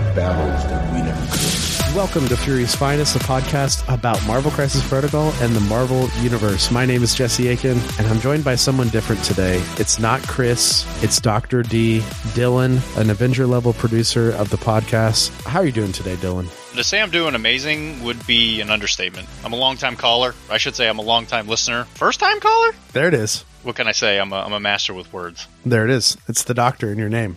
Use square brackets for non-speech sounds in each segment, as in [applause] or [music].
more. Fight the battles that we never could. Welcome to Fury's Finest, a podcast about Marvel Crisis Protocol and the Marvel Universe. My name is Jesse Aiken, and I'm joined by someone different today. It's not Chris, it's Dr. D, Dylan, an Avenger level producer of the podcast. How are you doing today, Dylan? To say I'm doing amazing would be an understatement. I'm a long-time caller. I should say I'm a long-time listener. First-time caller? There it is. What can I say? I'm a, I'm a master with words. There it is. It's the doctor in your name.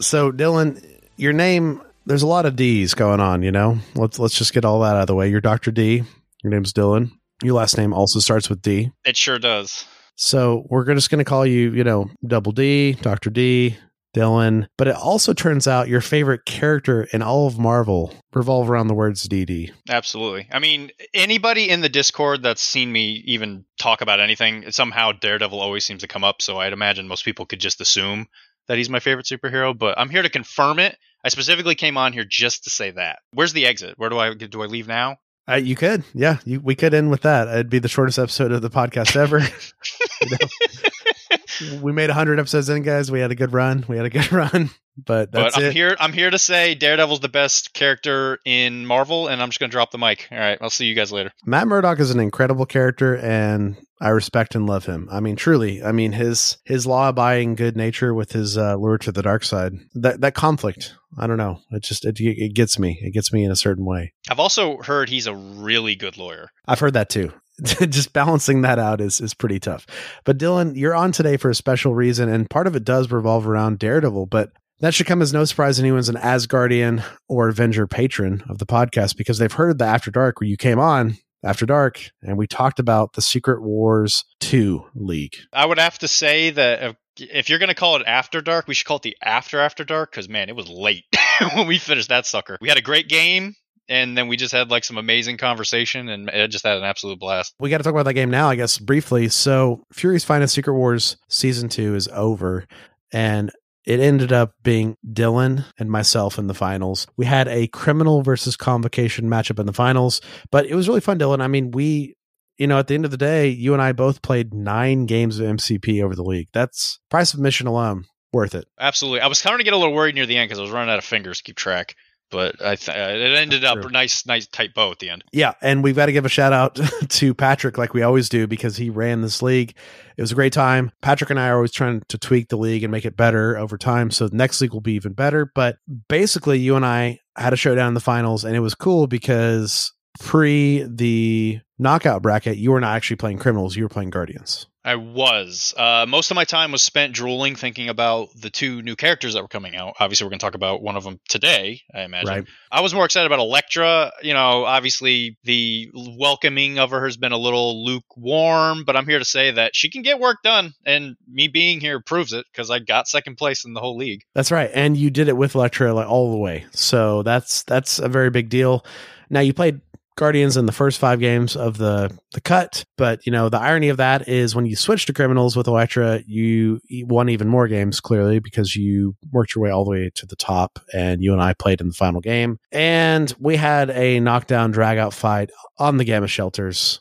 So, Dylan, your name, there's a lot of D's going on, you know? Let's let's just get all that out of the way. You're Dr. D. Your name's Dylan. Your last name also starts with D. It sure does. So we're just going to call you, you know, Double D, Dr. D, Dylan. But it also turns out your favorite character in all of Marvel revolve around the words DD. Absolutely. I mean, anybody in the Discord that's seen me even talk about anything, somehow Daredevil always seems to come up. So I'd imagine most people could just assume that he's my favorite superhero. But I'm here to confirm it. I specifically came on here just to say that. Where's the exit? Where do I do I leave now? Uh, you could, yeah, you, we could end with that. It'd be the shortest episode of the podcast ever. [laughs] We made 100 episodes in, guys. We had a good run. We had a good [laughs] run, but that's but I'm it. here. I'm here to say Daredevil's the best character in Marvel, and I'm just gonna drop the mic. All right, I'll see you guys later. Matt Murdock is an incredible character, and I respect and love him. I mean, truly. I mean, his his law abiding good nature with his uh, lure to the dark side. That that conflict. I don't know. It just it, it gets me. It gets me in a certain way. I've also heard he's a really good lawyer. I've heard that too. [laughs] just balancing that out is is pretty tough. But Dylan, you're on today for a special reason, and part of it does revolve around Daredevil, but that should come as no surprise to anyone's an Asgardian or Avenger patron of the podcast because they've heard the After Dark where you came on after dark and we talked about the secret wars 2 league I would have to say that if, if you're going to call it After Dark, we should call it the After After Dark because, man, it was late [laughs] when we finished that sucker. We had a great game, and then we just had like some amazing conversation, and it just had an absolute blast. we got to talk about that game now i guess briefly so fury's finest secret wars season 2 is over and it ended up being Dylan and myself in the finals. We had a criminal versus convocation matchup in the finals, but it was really fun, Dylan. I mean, we, you know, at the end of the day, you and I both played nine games of MCP over the league. That's price of admission alone worth it. Absolutely. I was starting to get a little worried near the end because I was running out of fingers to keep track, but I th- uh, it ended That's up true. nice, nice tight bow at the end. Yeah, and we've got to give a shout out [laughs] to Patrick, like we always do, because he ran this league. It was a great time. Patrick and I are always trying to tweak the league and make it better over time. So the next league will be even better. But basically, you and I had a showdown in the finals, and it was cool because pre the knockout bracket, you were not actually playing criminals, you were playing guardians. I was. Uh, most of my time was spent drooling, thinking about the two new characters that were coming out. Obviously, we're going to talk about one of them today, I imagine. Right. I was more excited about Elektra. You know, obviously, the welcoming of her has been a little lukewarm, but I'm here to say that she can get work done. And me being here proves it because I got second place in the whole league. That's right, and you did it with Elektra like all the way. So that's that's a very big deal. Now you played Guardians in the first five games of the the cut. But you know, the irony of that is when you switch to Criminals with Elektra, you won even more games clearly because you worked your way all the way to the top, and you and I played in the final game, and we had a knockdown drag out fight on the Gamma shelters,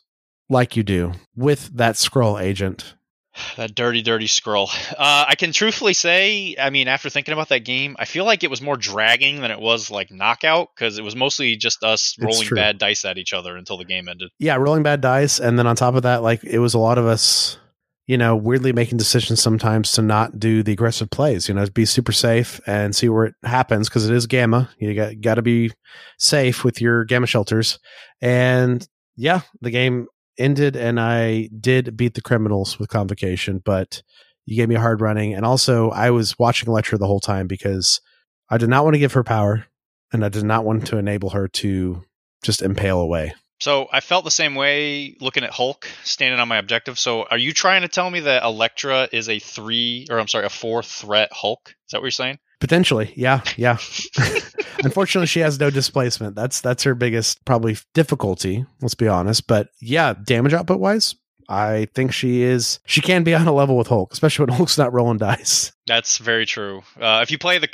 like you do with that Scroll agent [sighs] that dirty, dirty scroll. Uh, I can truthfully say, I mean, after thinking about that game, I feel like it was more dragging than it was like knockout because it was mostly just us It's rolling true. bad dice at each other until the game ended. yeah, rolling bad dice, and then on top of that, like it was a lot of us, you know, weirdly making decisions sometimes to not do the aggressive plays. You know, be super safe and see where it happens because it is gamma. You got got to be safe with your gamma shelters, and yeah, the game ended, and I did beat the criminals with convocation, but you gave me a hard running, and also I was watching Elektra the whole time because I did not want to give her power, and I did not want to enable her to just impale away. So I felt the same way looking at Hulk standing on my objective. So are you trying to tell me that Elektra is a three, or I'm sorry, a four threat Hulk? Is that what you're saying? Potentially, yeah, yeah. [laughs] [laughs] Unfortunately, she has no displacement. That's that's her biggest probably difficulty. Let's be honest. But yeah, damage output wise, I think she is. She can be on a level with Hulk, especially when [laughs] Hulk's not rolling dice. That's very true. Uh, if you play the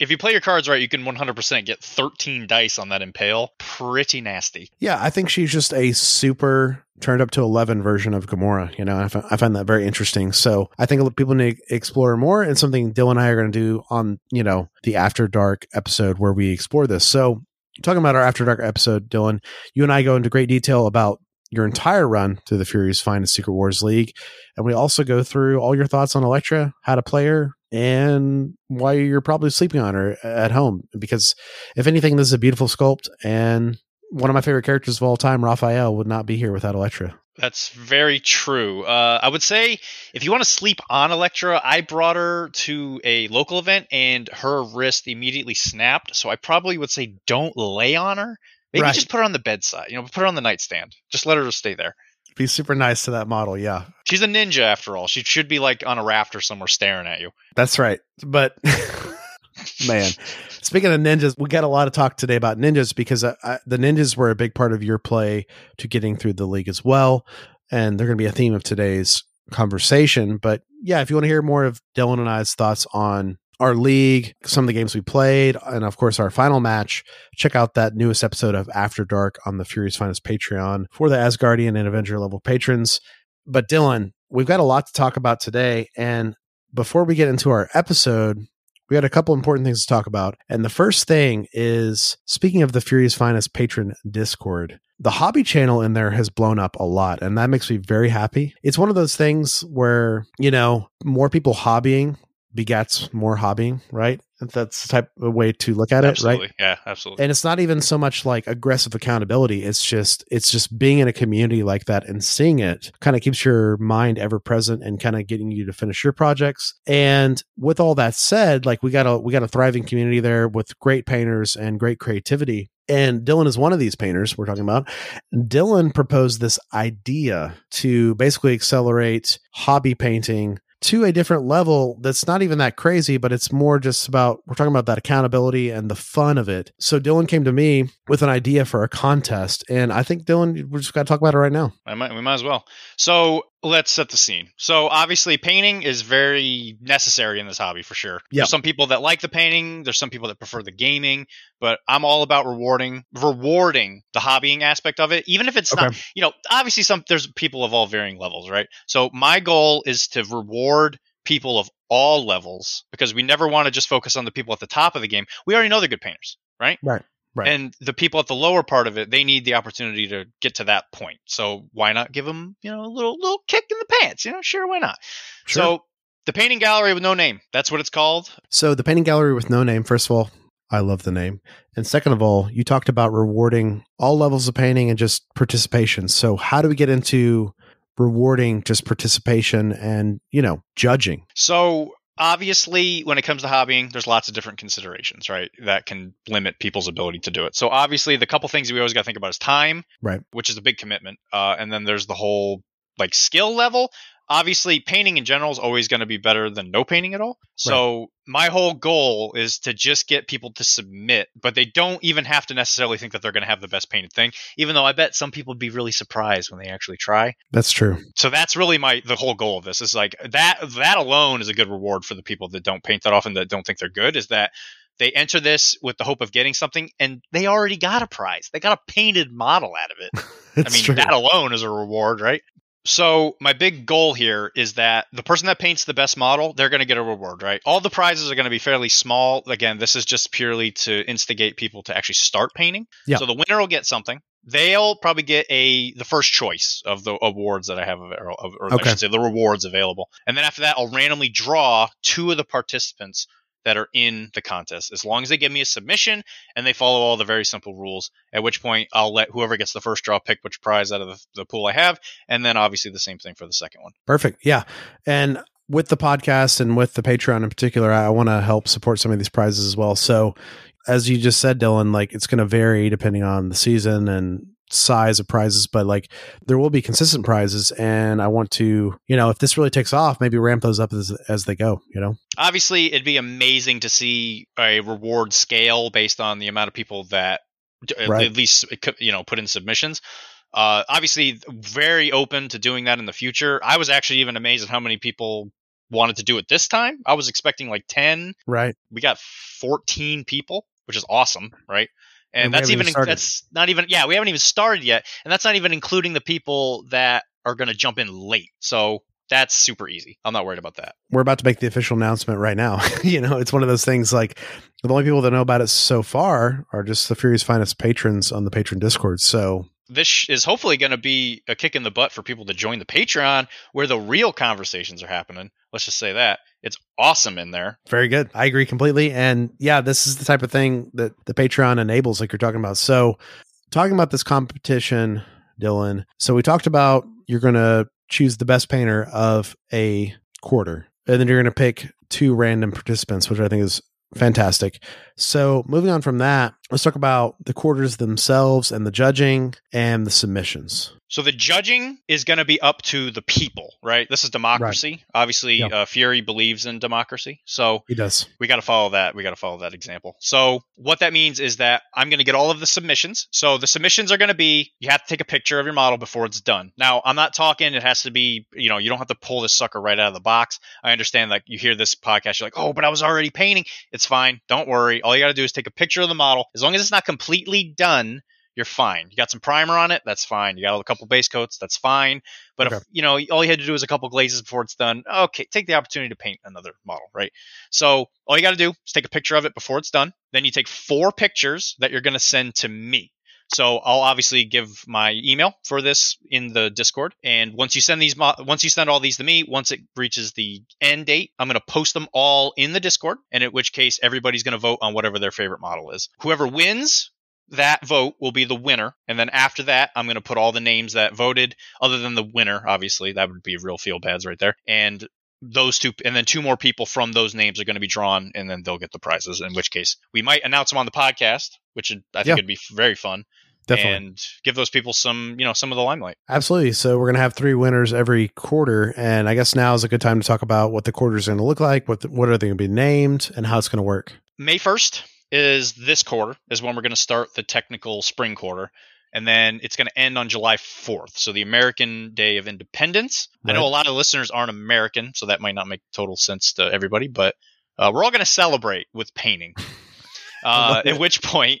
if you play your cards right, you can 100% get 13 dice on that impale. Pretty nasty. Yeah, I think she's just a super turned up to 11 version of Gamora. You know, I, find that very interesting. So I think people need to explore more and something Dylan and I are going to do on, you know, the After Dark episode where we explore this. So talking about our After Dark episode, Dylan, you and I go into great detail about your entire run through the Fury's Finest Secret Wars League. And we also go through all your thoughts on Elektra, how to play her, and why you're probably sleeping on her at home. Because if anything, this is a beautiful sculpt and one of my favorite characters of all time, Raphael, would not be here without Elektra. That's very true. Uh, I would say if you want to sleep on Elektra, I brought her to a local event and her wrist immediately snapped. So I probably would say don't lay on her. Maybe Right. just put her on the bedside. You know, put her on the nightstand. Just let her stay there. Be super nice to that model. Yeah, She's a ninja after all. She should be like on a rafter somewhere staring at you. that's right. But [laughs] man, speaking of ninjas, we got a lot of talk today about ninjas because I, I, the ninjas were a big part of your play to getting through the league as well. And they're going to be a theme of today's conversation. But yeah, if you want to hear more of Dylan and I's thoughts on our league, some of the games we played, and of course our final match, check out that newest episode of After Dark on the Fury's Finest Patreon for the Asgardian and Avenger level patrons. But Dylan, we've got a lot to talk about today. And before we get into our episode, we had a couple important things to talk about. And the first thing is speaking of the Fury's Finest patron Discord, the hobby channel in there has blown up a lot. And that makes me very happy. It's one of those things where, you know, more people hobbying begets more hobbying, right? That's the type of way to look at it, right? Yeah, absolutely. and it's not even so much like aggressive accountability it's just it's just being in a community like that and seeing it kind of keeps your mind ever present and kind of getting you to finish your projects and with all that said like we got a we got a thriving community there with great painters and great creativity and Dylan is one of these painters we're talking about. Dylan proposed this idea to basically accelerate hobby painting to a different level that's not even that crazy, but it's more just about we're talking about that accountability and the fun of it. So Dylan came to me with an idea for a contest, and I think Dylan, we're just got to talk about it right now. I might, we might as well. So let's set the scene. So obviously, painting is very necessary in this hobby for sure. Yeah. There's some people that like the painting. There's some people that prefer the gaming. But I'm all about rewarding, rewarding the hobbying aspect of it, even if it's not. Okay. You know, obviously, some there's people of all varying levels, right? So my goal is to reward people of all levels because we never want to just focus on the people at the top of the game. We already know they're good painters, right? Right. Right. And the people at the lower part of it, they need the opportunity to get to that point. So why not give them, you know, a little little kick in the pants? You know, sure, why not? Sure. So the painting gallery with no name, that's what it's called. So the painting gallery with no name, first of all, I love the name. And second of all, you talked about rewarding all levels of painting and just participation. So how do we get into rewarding just participation and, you know, judging? So obviously, when it comes to hobbying, there's lots of different considerations, right? That can limit people's ability to do it. So obviously, the couple things we always got to think about is time, Right. which is a big commitment, uh, and then there's the whole like skill level. Obviously painting in general is always going to be better than no painting at all. So my whole goal is to just get people to submit, but they don't even have to necessarily think that they're going to have the best painted thing. Even though I bet some people would be really surprised when they actually try. That's true. So that's really my the whole goal of this is like that that alone is a good reward for the people that don't paint that often that don't think they're good is that they enter this with the hope of getting something and they already got a prize. They got a painted model out of it. [laughs] I mean, true. that alone is a reward, right? So my big goal here is that the person that paints the best model, they're going to get a reward, right? All the prizes are going to be fairly small. Again, this is just purely to instigate people to actually start painting. Yeah. So the winner will get something. They'll probably get a the first choice of the awards that I have, or, or Okay. I should say the rewards available. And then after that, I'll randomly draw two of the participants that are in the contest, as long as they give me a submission and they follow all the very simple rules. At which point, I'll let whoever gets the first draw pick which prize out of the, the pool I have, and then obviously the same thing for the second one. Perfect. Yeah. And with the podcast and with the Patreon in particular, I want to help support some of these prizes as well. So, as you just said, Dylan, like it's going to vary depending on the season and size of prizes, but like there will be consistent prizes. And I want to, you know, if this really takes off, maybe ramp those up as, as they go, you know? Obviously, it'd be amazing to see a reward scale based on the amount of people that at- Right. at least you know put in submissions. Uh, obviously, very open to doing that in the future. I was actually even amazed at how many people wanted to do it this time. I was expecting like ten. Right. We got fourteen people, which is awesome, right? And that's even even started. that's not even yeah we haven't even started yet, and that's not even including the people that are going to jump in late. So that's super easy. I'm not worried about that. We're about to make the official announcement right now. [laughs] you know, it's one of those things like the only people that know about it so far are just the Fury's Finest patrons on the patron Discord. So, this is hopefully going to be a kick in the butt for people to join the Patreon where the real conversations are happening. Let's just say that. It's awesome in there. Very good. I agree completely. And yeah, this is the type of thing that the Patreon enables, like you're talking about. So, talking about this competition, Dylan. So, we talked about you're going to choose the best painter of a quarter, and then you're going to pick two random participants, which I think is fantastic. So, moving on from that, let's talk about the quarters themselves and the judging and the submissions. So the judging is going to be up to the people, right? This is democracy. Obviously, Yeah. uh, Fury believes in democracy. So He does. we got to follow that. We got to follow that example. So what that means is that I'm going to get all of the submissions. So the submissions are going to be you have to take a picture of your model before it's done. Now I'm not talking. It has to be you know you don't have to pull this sucker right out of the box. I understand like you hear this podcast, you're like, oh, but I was already painting. It's fine. Don't worry. All you got to do is take a picture of the model. As long as it's not completely done. You're fine. You got some primer on it, that's fine. You got a couple base coats, that's fine. But Okay. if you know all you had to do is a couple glazes before it's done, okay, take the opportunity to paint another model, right? So all you got to do is take a picture of it before it's done. Then you take four pictures that you're going to send to me. So I'll obviously give my email for this in the Discord. And once you send these, mo- once you send all these to me, once it reaches the end date, I'm going to post them all in the Discord. And in which case, everybody's going to vote on whatever their favorite model is. Whoever wins. That vote will be the winner, and then after that, I'm going to put all the names that voted, other than the winner. Obviously, that would be real feel bads right there. And those two and then two more people from those names are going to be drawn and then they'll get the prizes in which case we might announce them on the podcast which i think Yeah. it'd be very fun Definitely. and give those people some you know some of the limelight Absolutely. So we're going to have three winners every quarter, and I guess now is a good time to talk about what the quarters are going to look like, what the, what are they going to be named, and how it's going to work. may 1st is this quarter is when we're going to start the technical spring quarter and then it's going to end on july 4th so the american day of independence. I know a lot of listeners aren't american so that might not make total sense to everybody but uh, we're all going to celebrate with painting. [laughs] Uh, at which point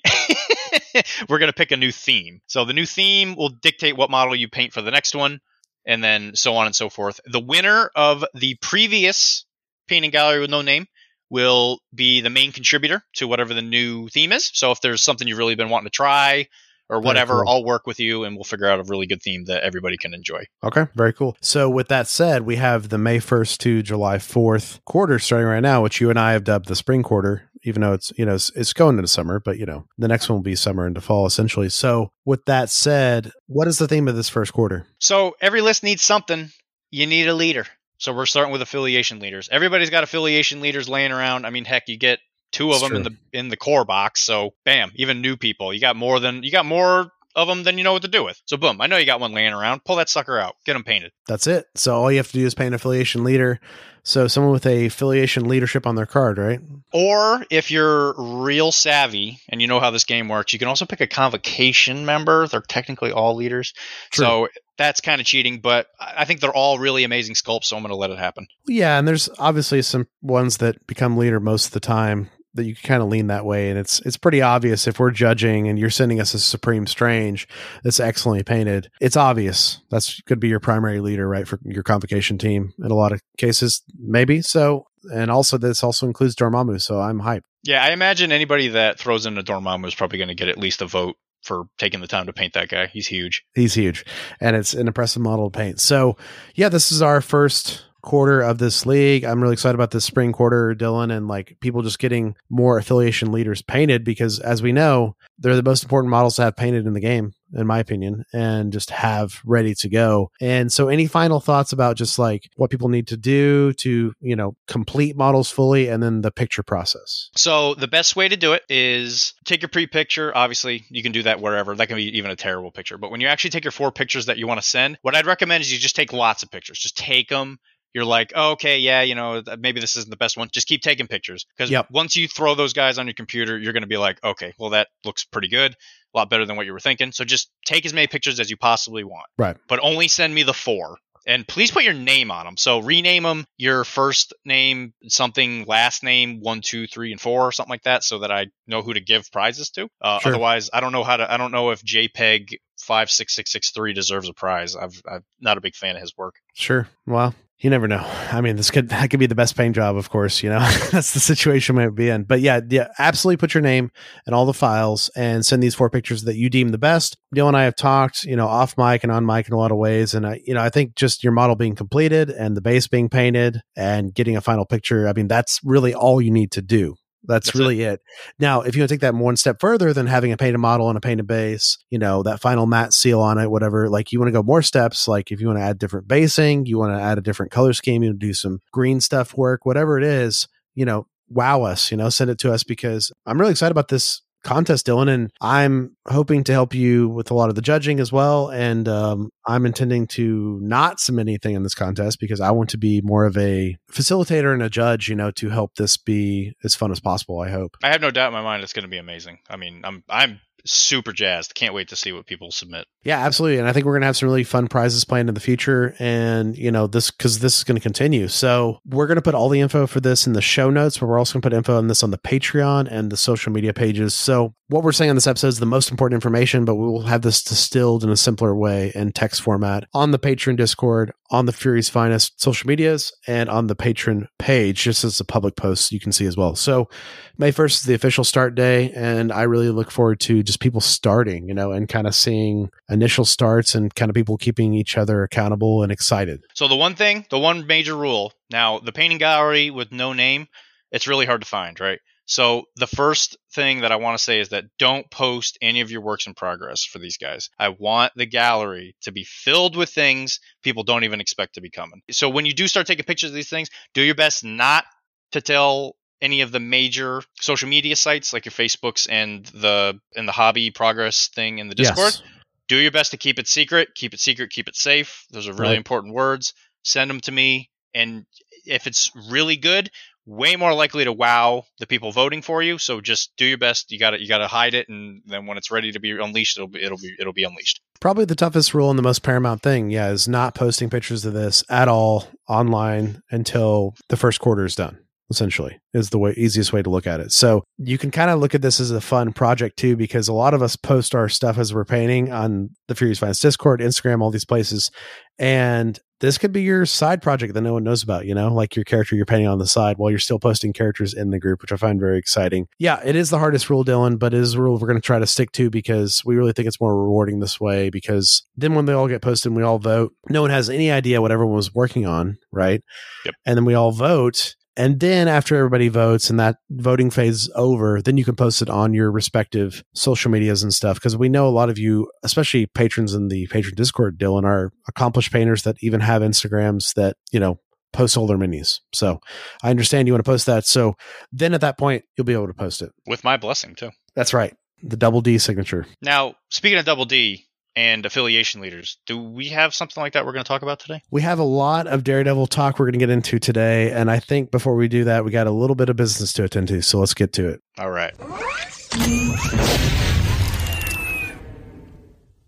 [laughs] we're going to pick a new theme. So the new theme will dictate what model you paint for the next one and then so on and so forth. The winner of the previous painting gallery with no name will be the main contributor to whatever the new theme is. So if there's something you've really been wanting to try or whatever, cool. I'll work with you and we'll figure out a really good theme that everybody can enjoy. Okay, very cool. So with that said, we have the May 1st to July 4th quarter starting right now, which you and I have dubbed the spring quarter, even though it's, you know, it's, it's going into summer, but you know, the next one will be summer into fall essentially. So with that said, what is the theme of this first quarter? So every list needs something. You need a leader. So we're starting with affiliation leaders. Everybody's got affiliation leaders laying around. I mean, heck, you get two of It's them in the in the core box. So bam, even new people. You got more than you got more of them, than you know what to do with. So boom, I know you got one laying around. Pull that sucker out. Get them painted. That's it. So all you have to do is paint affiliation leader. So someone with a affiliation leadership on their card, right? Or if you're real savvy and you know how this game works, you can also pick a convocation member. They're technically all leaders. True. So that's kind of cheating, but I think they're all really amazing sculpts, so I'm going to let it happen. Yeah, and there's obviously some ones that become leader most of the time that you can kind of lean that way, and it's it's pretty obvious if we're judging and you're sending us a Supreme Strange that's excellently painted. It's obvious that's could be your primary leader, right, for your convocation team in a lot of cases, maybe. So, and also this also includes Dormammu, so I'm hyped. Yeah, I imagine anybody that throws in a Dormammu is probably going to get at least a vote for taking the time to paint that guy. He's huge. He's huge, and it's an impressive model to paint. So, yeah, this is our first quarter of this league. I'm really excited about this spring quarter, Dylan, and like people just getting more affiliation leaders painted because, as we know, they're the most important models to have painted in the game, in my opinion, and just have ready to go. And so, any final thoughts about just like what people need to do to, you know, complete models fully and then the picture process? So the best way to do it is take your pre-picture. Obviously, you can do that wherever. That can be even a terrible picture. But when you actually take your four pictures that you want to send, what I'd recommend is you just take lots of pictures. Just take them. You're like, oh, okay, yeah, you know, maybe this isn't the best one. Just keep taking pictures because Yep. once you throw those guys on your computer, you're going to be like, okay, well, that looks pretty good, a lot better than what you were thinking. So just take as many pictures as you possibly want, Right. but only send me the four. And please put your name on them. So rename them your first name, something, last name, one, two, three, and four, or something like that, so that I know who to give prizes to. Uh, Sure. Otherwise, I don't know how to. I don't know if JPEG five six six six three deserves a prize. I've, I'm not a big fan of his work. Sure. Well, you never know. I mean, this could that could be the best paying job, of course. You know, [laughs] that's the situation we might be in. But yeah, yeah, absolutely. Put your name and all the files and send these four pictures that you deem the best. Neil and I have talked, you know, off mic and on mic in a lot of ways, and I, you know, I think just your model being completed and the base being painted and getting a final picture. I mean, that's really all you need to do. That's, That's really it. Now, if you want to take that one step further than having a painted model and a painted base, you know, that final matte seal on it, whatever, like you want to go more steps, like if you want to add different basing, you want to add a different color scheme, you want to do some green stuff work, whatever it is, you know, wow us, you know, send it to us because I'm really excited about this contest, Dylan, and I'm hoping to help you with a lot of the judging as well. And um, I'm intending to not submit anything in this contest because I want to be more of a facilitator and a judge, you know, to help this be as fun as possible. I hope. I have no doubt in my mind it's going to be amazing. I mean, I'm I'm super jazzed. Can't wait to see what people submit. Yeah, absolutely. And I think we're going to have some really fun prizes planned in the future. And, you know, this, because this is going to continue. So we're going to put all the info for this in the show notes, but we're also going to put info on this on the Patreon and the social media pages. So what we're saying on this episode is the most important information, but we will have this distilled in a simpler way in text format on the Patreon Discord, on the Fury's Finest social medias, and on the Patreon page, just as a public post you can see as well. So May 1st is the official start day. And I really look forward to just people starting, you know, and kind of seeing initial starts and kind of people keeping each other accountable and excited. So the one thing, the one major rule. Now, the painting gallery with no name, it's really hard to find, right? So the first thing that I want to say is that don't post any of your works in progress for these guys. I want the gallery to be filled with things people don't even expect to be coming. So when you do start taking pictures of these things, do your best not to tell any of the major social media sites like your Facebooks and the and the hobby progress thing in the Discord Yes. do your best to keep it secret keep it secret keep it safe those are really Right. important words send them to me and if it's really good way more likely to wow the people voting for you so just do your best you got to you got to hide it and then when it's ready to be unleashed it'll be it'll be it'll be unleashed Probably the toughest rule and the most paramount thing, yeah, is not posting pictures of this at all online until the first quarter is done. Essentially, is the way easiest way to look at it. So you can kind of look at this as a fun project too, because a lot of us post our stuff as we're painting on the Fury's Finest Discord, Instagram, all these places, and this could be your side project that no one knows about. You know, like your character you're painting on the side while you're still posting characters in the group, which I find very exciting. Yeah, it is the hardest rule, Dylan, but it is a rule we're going to try to stick to because we really think it's more rewarding this way. Because then when they all get posted and we all vote, no one has any idea what everyone was working on, right? Yep. And then we all vote. And then after everybody votes and that voting phase is over, then you can post it on your respective social medias and stuff. Because we know a lot of you, especially patrons in the patron Discord, Dylan, are accomplished painters that even have Instagrams that, you know, post all their minis. So I understand you want to post that. So then at that point, you'll be able to post it. with my blessing too That's right. the double D signature. Now, speaking of Double D and affiliation leaders, do we have something like that we're going to talk about today? We have a lot of Daredevil talk we're going to get into today. And I think before we do that, we got a little bit of business to attend to. So let's get to it. All right.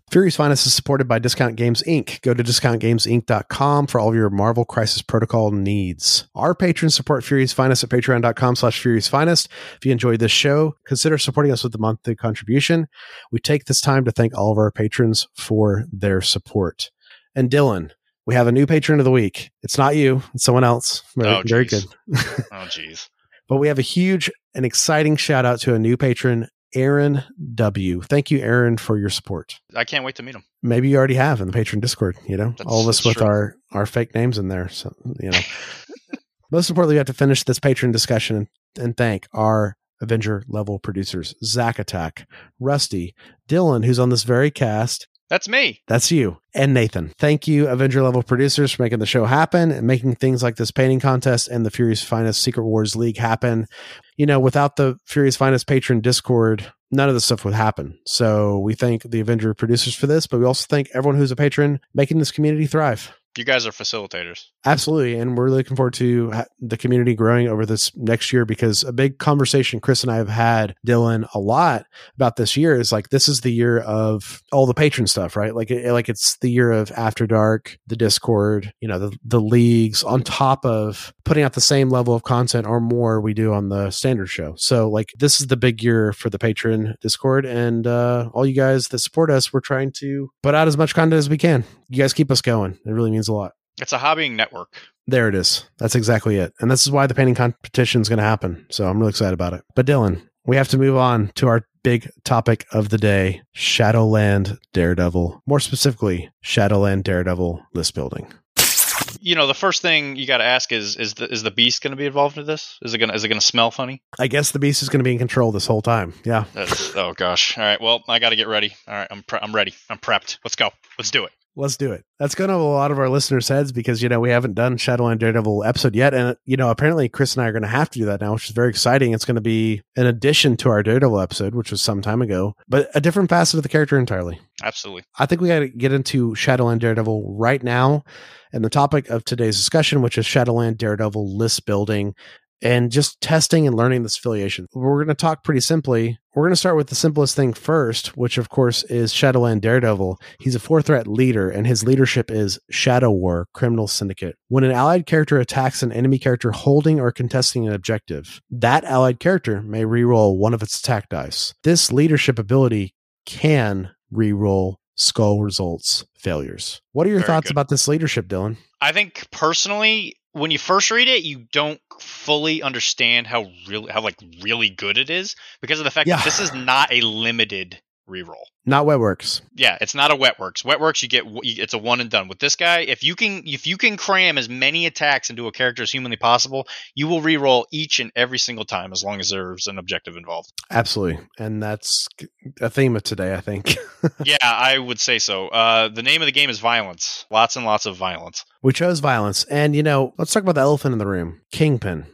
Fury's Finest is supported by Discount Games Inc. Go to discountgamesinc.com for all of your Marvel Crisis Protocol needs. Our patrons support Fury's Finest at patreon.com slash Fury's Finest. If you enjoyed this show, consider supporting us with a monthly contribution. We take this time to thank all of our patrons for their support. And Dylan, we have a new patron of the week. It's not you, it's someone else. Very, Oh, very good. [laughs] Oh, jeez. But we have a huge and exciting shout out to a new patron, Aaron W. Thank you, Aaron, for your support. I can't wait to meet him. Maybe you already have in the patron Discord. You know, That's- all of us with true. our our fake names in there. So you know, [laughs] most importantly, we have to finish this patron discussion and, and thank our Avenger level producers: Zack Attack, Rusty, Dylan, who's on this very cast. That's me. That's you and Nathan. Thank you, Avenger level producers, for making the show happen and making things like this painting contest and the Fury's Finest Secret Wars League happen. You know, without the Fury's Finest patron Discord, none of this stuff would happen. So we thank the Avenger producers for this, but we also thank everyone who's a patron making this community thrive. You guys are facilitators. Absolutely. And we're looking forward to the community growing over this next year because a big conversation Chris and I have had, Dylan, a lot about this year is like, this is the year of all the patron stuff, right? Like, it, like it's the year of After Dark, the Discord, you know, the, the leagues on top of putting out the same level of content or more we do on the standard show. So like, this is the big year for the patron Discord and, uh, all you guys that support us, we're trying to put out as much content as we can. You guys keep us going. It really means a lot. It's a hobbying network. There it is. That's exactly it. And this is why the painting competition is going to happen. So I'm really excited about it. But Dylan, we have to move on to our big topic of the day Shadowland Daredevil. More specifically, Shadowland Daredevil list building. You know, the first thing you got to ask is is the is the beast going to be involved in this? Is it going to is it going to smell funny? I guess the beast is going to be in control this whole time. Yeah. That's, oh gosh. All right. Well, I got to get ready. All right. I'm pre- I'm ready. I'm prepped. Let's go. Let's do it. Let's do it. That's going to a lot of our listeners' heads because, you know, we haven't done Shadowland Daredevil episode yet. And, you know, apparently Chris and I are going to have to do that now, which is very exciting. It's going to be an addition to our Daredevil episode, which was some time ago, but a different facet of the character entirely. Absolutely. I think we got to get into Shadowland Daredevil right now and the topic of today's discussion, which is Shadowland Daredevil list building and just testing and learning this affiliation. We're going to talk pretty simply. We're going to start with the simplest thing first, which of course is Shadowland Daredevil. He's a four threat leader, and his leadership is Shadow War Criminal Syndicate. When an allied character attacks an enemy character holding or contesting an objective, that allied character may reroll one of its attack dice. This leadership ability can reroll skull results failures. What are your Very thoughts good. about this leadership, Dylan? I think personally, when you first read it, you don't fully understand how really how like really good it is because of the fact Yeah. that this is not a limited reroll. Not Wetworks. Yeah, it's not a wetworks. Wetworks, you get it's a one and done. With this guy, if you can if you can cram as many attacks into a character as humanly possible, you will reroll each and every single time as long as there's an objective involved. Absolutely. And that's a theme of today, I think. [laughs] yeah, I would say so. Uh, the name of the game is violence. Lots and lots of violence. we chose violence. And, you know, let's talk about the elephant in the room Kingpin.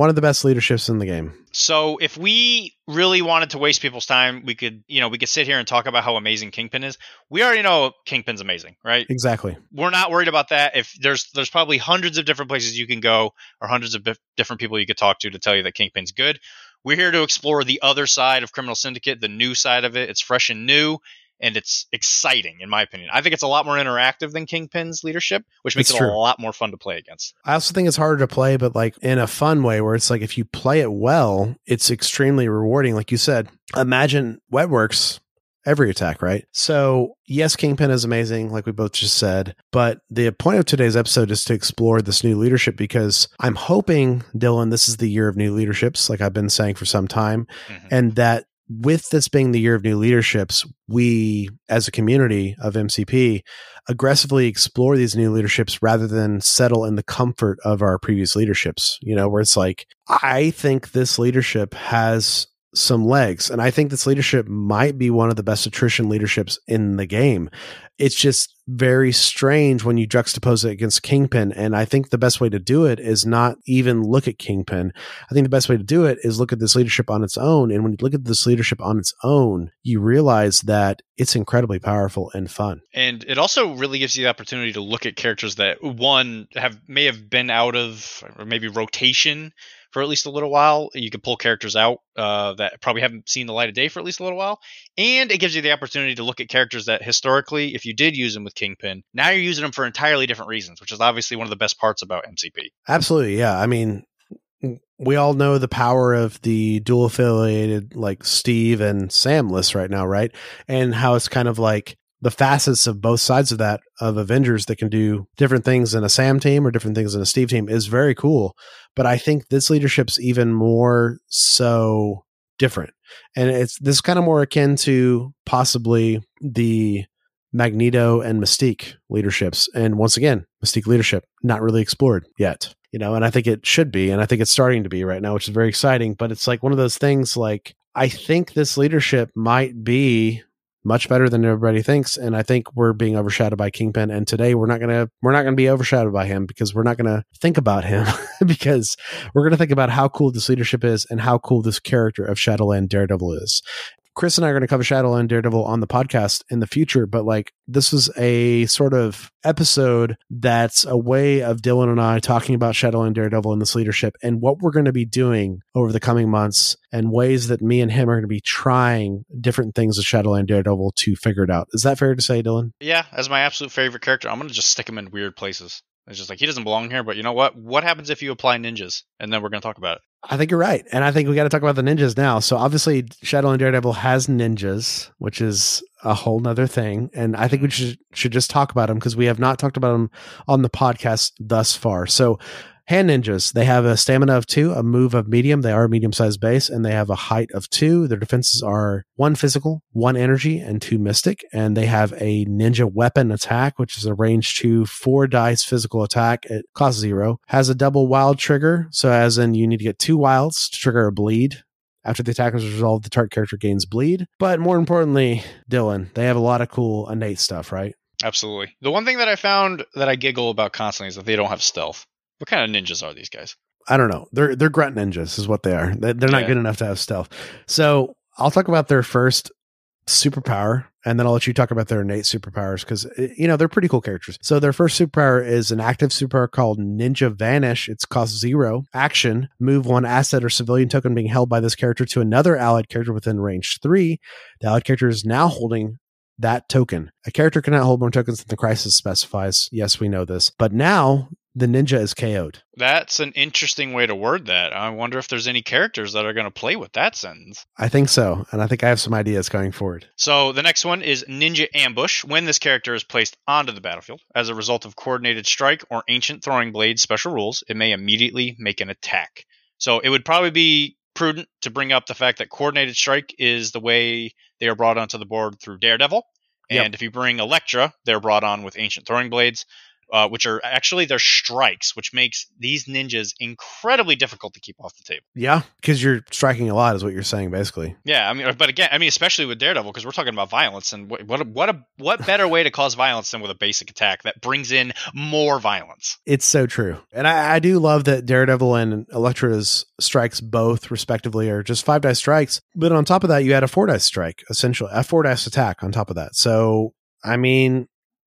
One of the best leaderships in the game. So if we really wanted to waste people's time, we could, you know, we could sit here and talk about how amazing Kingpin is. We already know Kingpin's amazing, right? Exactly. We're not worried about that. If there's there's probably hundreds of different places you can go or hundreds of different people you could talk to to tell you that Kingpin's good. We're here to explore the other side of Criminal Syndicate, the new side of it. It's fresh and new and it's exciting in my opinion. I think it's a lot more interactive than Kingpin's leadership, which makes It's it true. a lot more fun to play against. I also think it's harder to play, but like in a fun way where it's like if you play it well, it's extremely rewarding. Like you said, imagine Wetworks every attack, right? So, yes, Kingpin is amazing, like we both just said. But the point of today's episode is to explore this new leadership because I'm hoping, Dylan, this is the year of new leaderships, like I've been saying for some time, Mhm. and that with this being the year of new leaderships, we as a community of MCP aggressively explore these new leaderships rather than settle in the comfort of our previous leaderships. You know, where it's like, I think this leadership has some legs. And I think this leadership might be one of the best attrition leaderships in the game. It's just very strange when you juxtapose it against Kingpin. And I think the best way to do it is not even look at Kingpin. I think the best way to do it is look at this leadership on its own. And when you look at this leadership on its own, you realize that it's incredibly powerful and fun. And it also really gives you the opportunity to look at characters that one have may have been out of or maybe rotation for at least a little while. You can pull characters out uh, that probably haven't seen the light of day for at least a little while, and it gives you the opportunity to look at characters that historically, if you did use them with Kingpin, now you're using them for entirely different reasons, which is obviously one of the best parts about MCP. Absolutely, yeah. I mean, we all know the power of the dual affiliated like Steve and Sam list right now, right? And how it's kind of like the facets of both sides of that of Avengers that can do different things in a Sam team or different things in a Steve team is very cool. But I think this leadership's even more so different. And it's this kind of more akin to possibly the Magneto and Mystique leaderships. And once again, Mystique leadership not really explored yet. You know, and I think it should be, and I think it's starting to be right now, which is very exciting. But it's like one of those things like I think this leadership might be much better than everybody thinks and i think we're being overshadowed by kingpin and today we're not gonna we're not gonna be overshadowed by him because we're not gonna think about him [laughs] because we're gonna think about how cool this leadership is and how cool this character of shadowland daredevil is Chris and I are going to cover Shadowland Daredevil on the podcast in the future, but like this is a sort of episode that's a way of Dylan and I talking about Shadowland Daredevil and this leadership and what we're going to be doing over the coming months and ways that me and him are going to be trying different things with Shadowland Daredevil to figure it out. Is that fair to say, Dylan? Yeah, as my absolute favorite character, I'm going to just stick him in weird places. It's just like he doesn't belong here, but you know what? What happens if you apply ninjas? And then we're going to talk about it. I think you're right. And I think we got to talk about the ninjas now. So obviously Shadowland Daredevil has ninjas, which is a whole nother thing. And I think we mm-hmm. should should just talk about them because we have not talked about them on the podcast thus far. So Hand ninjas, they have a stamina of two, a move of medium. They are a medium sized base, and they have a height of two. Their defenses are one physical, one energy, and two mystic. And they have a ninja weapon attack, which is a range two, four dice physical attack. It costs zero. Has a double wild trigger. So, as in, you need to get two wilds to trigger a bleed. After the attack is resolved, the target character gains bleed. But more importantly, Dylan, they have a lot of cool innate stuff, right? Absolutely. The one thing that I found that I giggle about constantly is that they don't have stealth. What kind of ninjas are these guys? I don't know. They're they're grunt ninjas, is what they are. They're not Yeah. good enough to have stealth. So I'll talk about their first superpower, and then I'll let you talk about their innate superpowers because eh, you know they're pretty cool characters. So their first superpower is an active superpower called Ninja Vanish. It's cost zero action. Move one asset or civilian token being held by this character to another allied character within range three. The allied character is now holding that token. A character cannot hold more tokens than the crisis specifies. Yes, we know this. But now the ninja is KO'd. That's an interesting way to word that. I wonder if there's any characters that are going to play with that sentence. I think so. And I think I have some ideas going forward. So the next one is Ninja Ambush. When this character is placed onto the battlefield as a result of coordinated strike or ancient throwing blade special rules, it may immediately make an attack. So it would probably be prudent to bring up the fact that coordinated strike is the way they are brought onto the board through Daredevil. Yep. And if you bring Elektra, they're brought on with ancient throwing blades. Uh, which are actually their strikes, which makes these ninjas incredibly difficult to keep off the table. Yeah, because you're striking a lot, is what you're saying, basically. Yeah, I mean, but again, I mean, especially with Daredevil, because we're talking about violence, and what what a, what a what better way to cause violence than with a basic attack that brings in more violence? It's so true. And I, I do love that Daredevil and Elektra's strikes both, respectively, are just five dice strikes. But on top of that, you add a four dice strike, essentially, a four dice attack on top of that. So, I mean,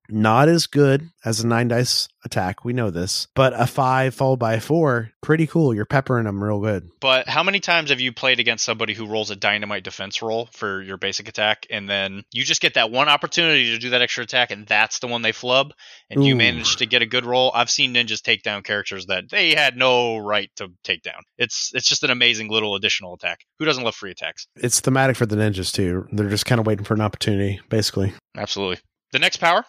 not as good as a nine dice attack. We know this, but a five followed by a four, pretty cool. You're peppering them real good. But how many times have you played against somebody who rolls a dynamite defense roll for your basic attack, and then you just get that one opportunity to do that extra attack, and that's the one they flub, and you Ooh. manage to get a good roll? I've seen ninjas take down characters that they had no right to take down. It's it's just an amazing little additional attack. Who doesn't love free attacks? It's thematic for the ninjas, too. They're just kind of waiting for an opportunity, basically. Absolutely. The next power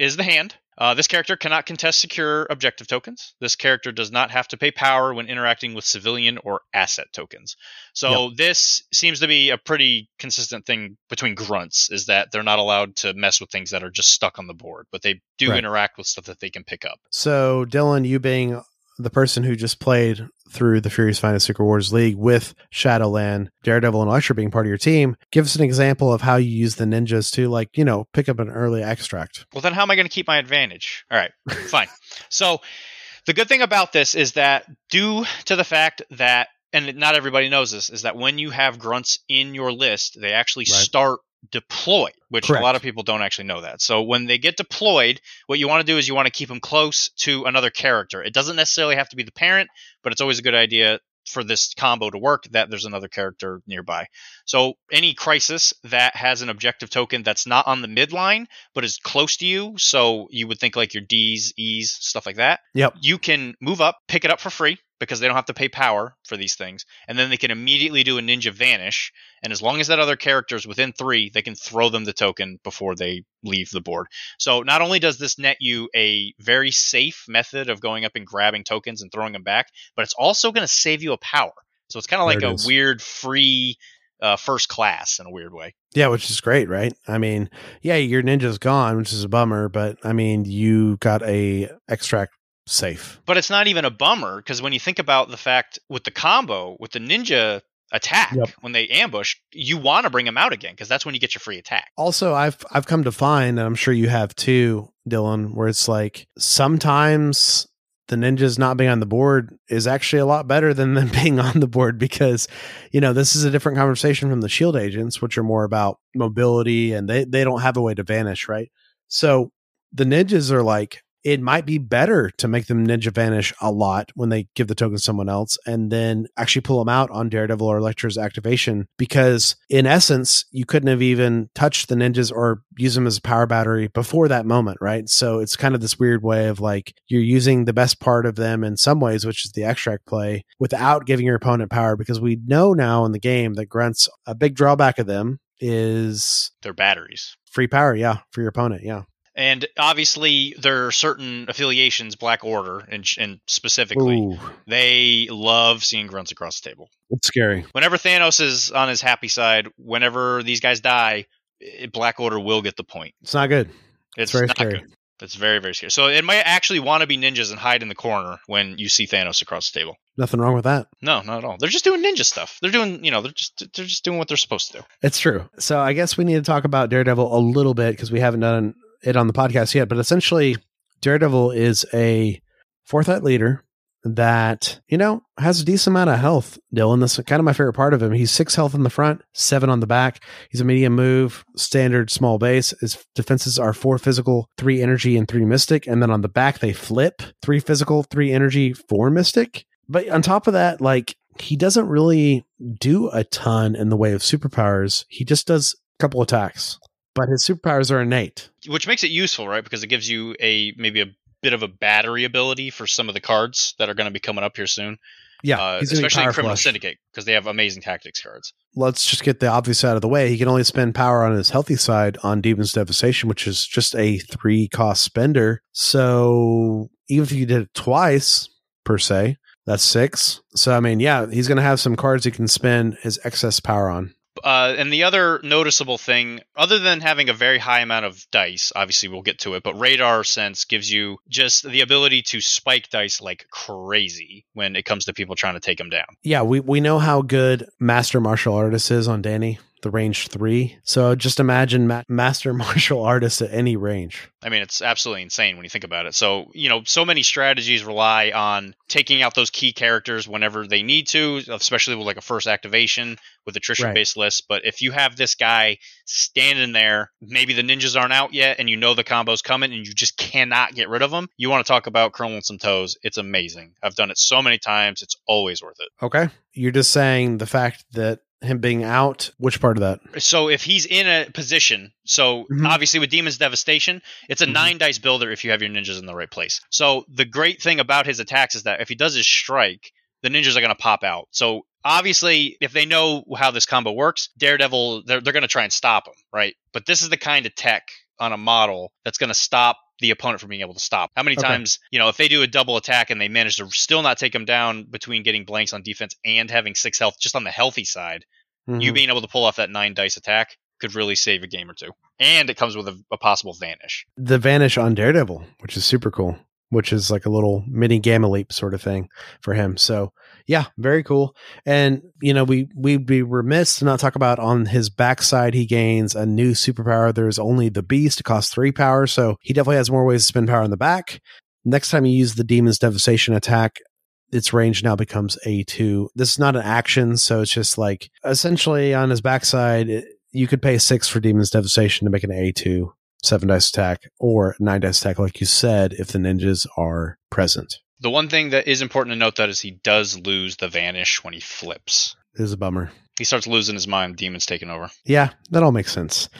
is the hand. Uh, this character cannot contest secure objective tokens. This character does not have to pay power when interacting with civilian or asset tokens. So this seems to be a pretty consistent thing between grunts is that they're not allowed to mess with things that are just stuck on the board, but they do Right. interact with stuff that they can pick up. So, Dylan, you being the person who just played through the Fury's Finest Secret Wars League with Shadowland, Daredevil, and Elektra being part of your team, give us an example of how you use the ninjas to, like, you know, pick up an early extract. Well, then how am I going to keep my advantage? All right, fine. So the good thing about this is that due to the fact that and not everybody knows this is that when you have grunts in your list, they actually Right. start deployed, which Correct. a lot of people don't actually know that. So when they get deployed, what you want to do is you want to keep them close to another character. It doesn't necessarily have to be the parent, but it's always a good idea for this combo to work that there's another character nearby. So any crisis that has an objective token that's not on the midline but is close to you, so you would think like your D's, E's, stuff like that. Yep. You can move up, pick it up for free because they don't have to pay power for these things, and then they can immediately do a ninja vanish. And as long as that other character is within three, they can throw them the token before they leave the board. So not only does this net you a very safe method of going up and grabbing tokens and throwing them back, but it's also going to save you a power. So it's kind of like a is. weird free uh, first class in a weird way. Yeah, which is great, right? I mean, yeah, your ninja's gone, which is a bummer, but I mean, you got a extract safe. But it's not even a bummer because when you think about the fact with the combo with the ninja attack Yep. when they ambush, you want to bring them out again because that's when you get your free attack. Also, I've I've come to find, and I'm sure you have too, Dylan, where it's like sometimes the ninjas not being on the board is actually a lot better than them [laughs] being on the board because, you know, this is a different conversation from the shield agents, which are more about mobility and they, they don't have a way to vanish, right? So the ninjas are like, it might be better to make them ninja vanish a lot when they give the token to someone else and then actually pull them out on Daredevil or Elektra's activation because in essence you couldn't have even touched the ninjas or use them as a power battery before that moment, right? So it's kind of this weird way of like you're using the best part of them in some ways, which is the extract play, without giving your opponent power because we know now in the game that grunts a big drawback of them is They're batteries. free power, yeah, for your opponent, yeah. And obviously, there are certain affiliations, Black Order, and, and specifically, Ooh, they love seeing grunts across the table. it's scary. Whenever Thanos is on his happy side, whenever these guys die, Black Order will get the point. It's not good. It's, very not scary. good. It's very, very scary. So it might actually want to be ninjas and hide in the corner when you see Thanos across the table. Nothing wrong with that. No, not at all. They're just doing ninja stuff. They're doing, you know, they're just they're just doing what they're supposed to do. It's true. So I guess we need to talk about Daredevil a little bit because we haven't done it on the podcast yet. But essentially, Daredevil is a forthright leader that, you know, has a decent amount of health, Dylan. That's kind of my favorite part of him. He's six health in the front, seven on the back. He's a medium move, standard small base. His defenses are four physical, three energy, and three mystic. And then on the back, they flip three physical, three energy, four mystic. But on top of that, like, he doesn't really do a ton in the way of superpowers. He just does a couple attacks, but his superpowers are innate. Which makes it useful, right? Because it gives you a maybe a bit of a battery ability for some of the cards that are going to be coming up here soon. Yeah, uh, especially in Criminal flush. Syndicate because they have amazing tactics cards. Let's just get the obvious out of the way. He can only spend power on his healthy side on Demon's Devastation, which is just a three cost spender. So even if you did it twice per se, that's six. So I mean, yeah, he's going to have some cards he can spend his excess power on. Uh, and the other noticeable thing, other than having a very high amount of dice, obviously we'll get to it, but Radar Sense gives you just the ability to spike dice like crazy when it comes to people trying to take them down. Yeah, we, we know how good Master Martial Artist is on Danny, the range three. So just imagine ma- Master [laughs] Martial Artist at any range. I mean, it's absolutely insane when you think about it. So, you know, so many strategies rely on taking out those key characters whenever they need to, especially with like a first activation with attrition based list. But if you have this guy standing there, maybe the ninjas aren't out yet and you know the combo's coming and you just cannot get rid of them, you want to talk about curling some toes. It's amazing. I've done it so many times. It's always worth it. Okay. You're just saying the fact that him being out, which part of that? So if he's in a position, so Mhm. obviously with Demon's Devastation, it's a Mhm. nine dice builder if you have your ninjas in the right place. So the great thing about his attacks is that if he does his strike, the ninjas are going to pop out. So obviously, if they know how this combo works, Daredevil, they're, they're going to try and stop him, right? But this is the kind of tech on a model that's going to stop the opponent from being able to stop. How many Okay. times, you know, if they do a double attack and they manage to still not take him down between getting blanks on defense and having six health just on the healthy side, you Mhm. being able to pull off that nine dice attack could really save a game or two. And it comes with a, a possible vanish. the vanish on Daredevil, which is super cool. which is like a little mini gamma leap sort of thing for him. So yeah, very cool. And you know, we we'd be remiss to not talk about on his backside he gains a new superpower. There's only the beast, it costs three power, so he definitely has more ways to spend power in the back. Next time you use the demon's devastation attack, its range now becomes A2. This is not an action, so it's just like essentially on his backside, it, you could pay six for demon's devastation to make an A2 seven dice attack or nine dice attack, like you said, if the ninjas are present. The one thing that is important to note that is he does lose the vanish when he flips. It is a bummer. He starts losing his mind. Demon's taking over. Yeah, that all makes sense.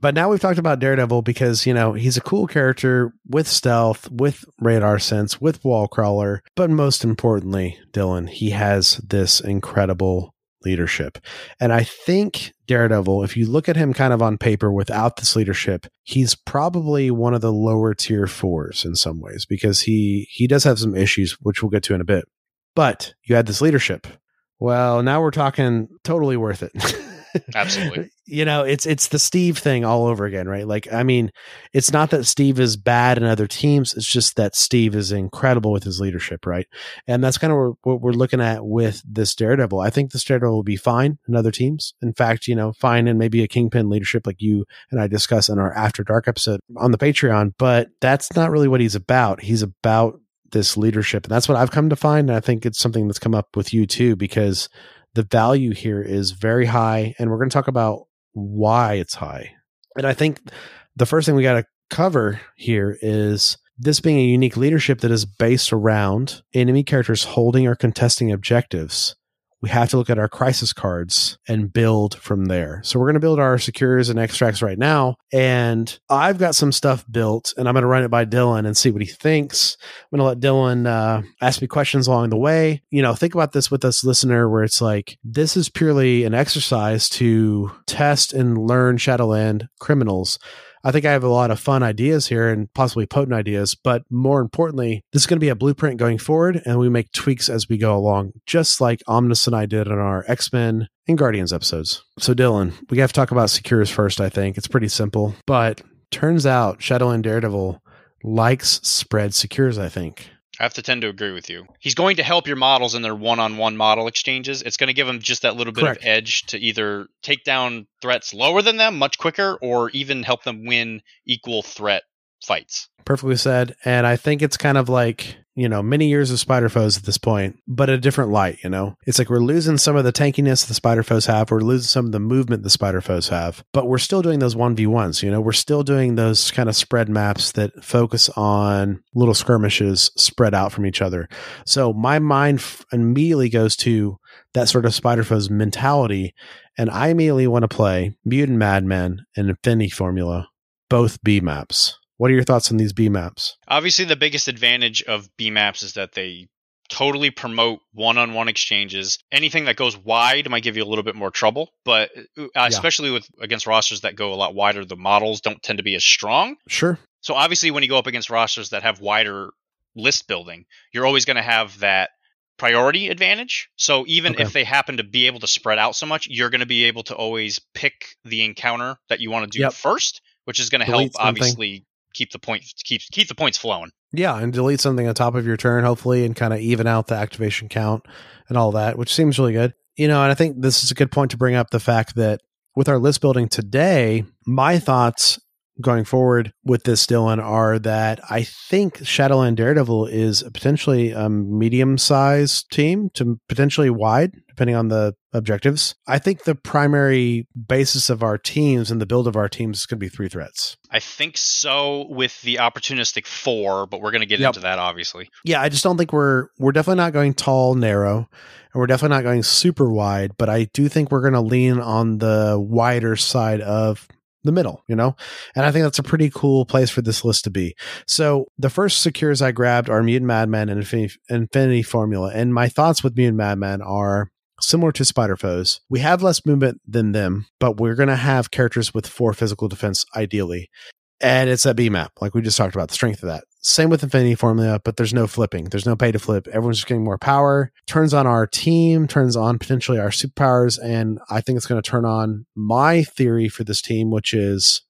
But now we've talked about Daredevil because, you know, he's a cool character with stealth, with radar sense, with wall crawler. But most importantly, Dylan, he has this incredible leadership. And I think Daredevil, if you look at him kind of on paper without this leadership, he's probably one of the lower tier fours in some ways because he he does have some issues, which we'll get to in a bit. But you had this leadership. Well, now we're talking totally worth it. [laughs] Absolutely. [laughs] you know, it's it's the Steve thing all over again, right? Like, I mean, it's not that Steve is bad in other teams; it's just that Steve is incredible with his leadership, right? And that's kind of what we're looking at with this Daredevil. I think this Daredevil will be fine in other teams. In fact, you know, fine in maybe a Kingpin leadership like you and I discuss in our After Dark episode on the Patreon. But that's not really what he's about. He's about this leadership, and that's what I've come to find. And I think it's something that's come up with you too, because the value here is very high and we're going to talk about why it's high. And i think the first thing we got to cover here is this being a unique leadership that is based around enemy characters holding or contesting objectives we have to look at our crisis cards and build from there. So we're going to build our secures and extracts right now. And I've got some stuff built and I'm going to run it by Dylan and see what he thinks. I'm going to let Dylan uh, ask me questions along the way. You know, think about this with us listener where it's like, this is purely an exercise to test and learn Shadowland criminals I think I have a lot of fun ideas here and possibly potent ideas, but more importantly, this is going to be a blueprint going forward and we make tweaks as we go along, just like Omnis and I did on our X Men and Guardians episodes. So, Dylan, we have to talk about Secures first, I think. It's pretty simple, but turns out Shadowland Daredevil likes spread Secures, I think. I have to tend to agree with you. He's going to help your models in their one-on-one model exchanges. It's going to give them just that little bit Correct. of edge to either take down threats lower than them much quicker or even help them win equal threat fights. Perfectly said. And I think it's kind of like, you know, many years of spider foes at this point, but a different light, you know? It's like we're losing some of the tankiness the spider foes have, we're losing some of the movement the spider foes have, but we're still doing those 1v1s, you know? We're still doing those kind of spread maps that focus on little skirmishes spread out from each other. So my mind f- immediately goes to that sort of spider foes mentality. And I immediately want to play Mutant Madmen and Infinity Formula, both B maps. What are your thoughts on these B maps? Obviously, the biggest advantage of B maps is that they totally promote one-on-one exchanges. Anything that goes wide might give you a little bit more trouble, but uh, especially with against rosters that go a lot wider, the models don't tend to be as strong. Sure. So obviously, when you go up against rosters that have wider list building, you're always going to have that priority advantage. So even Okay. if they happen to be able to spread out so much, you're going to be able to always pick the encounter that you want to do Yep. first, which is going to help something. obviously keep the point keep keep the points flowing. Yeah, and delete something on top of your turn, hopefully, and kind of even out the activation count and all that, which seems really good. You know, and I think this is a good point to bring up the fact that with our list building today, my thoughts going forward with this, Dylan, are that I think Shadowland Daredevil is potentially a medium sized team to potentially wide, depending on the objectives. I think the primary basis of our teams and the build of our teams is going to be three threats. I think so with the opportunistic four, but we're going to get Yep. into that obviously. yeah, I just don't think we're we're definitely not going tall, narrow, and we're definitely not going super wide. But I do think we're going to lean on the wider side of the middle, you know, and I think that's a pretty cool place for this list to be. So the first secures I grabbed are Mutant Madman and Infinity, Infinity Formula, and my thoughts with Mutant Madman are similar to Spider Foes. We have less movement than them, but we're going to have characters with four physical defense ideally. And it's a B map, like we just talked about, the strength of that. Same with Infinity Formula, but there's no flipping. There's no pay to flip. Everyone's just getting more power. Turns on our team, turns on potentially our superpowers. And I think it's going to turn on my theory for this team, which is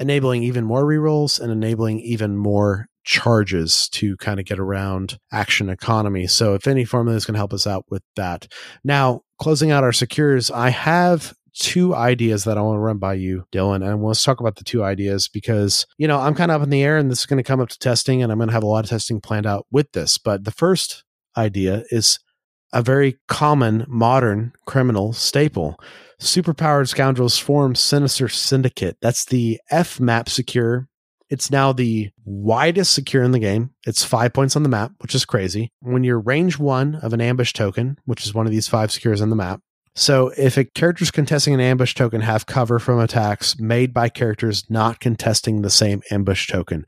enabling even more rerolls and enabling even more charges to kind of get around action economy. So Infinity Formula is going to help us out with that. Now, closing out our secures, I have two ideas that I want to run by you, Dylan. And let's talk about the two ideas because, you know, I'm kind of up in the air and this is going to come up to testing and I'm going to have a lot of testing planned out with this. But the first idea is a very common modern criminal staple. Superpowered scoundrels form Sinister Syndicate. That's the F map secure. It's now the widest secure in the game. It's five points on the map, which is crazy. When you're range one of an ambush token, which is one of these five secures on the map, so if a character's contesting an ambush token, have cover from attacks made by characters not contesting the same ambush token.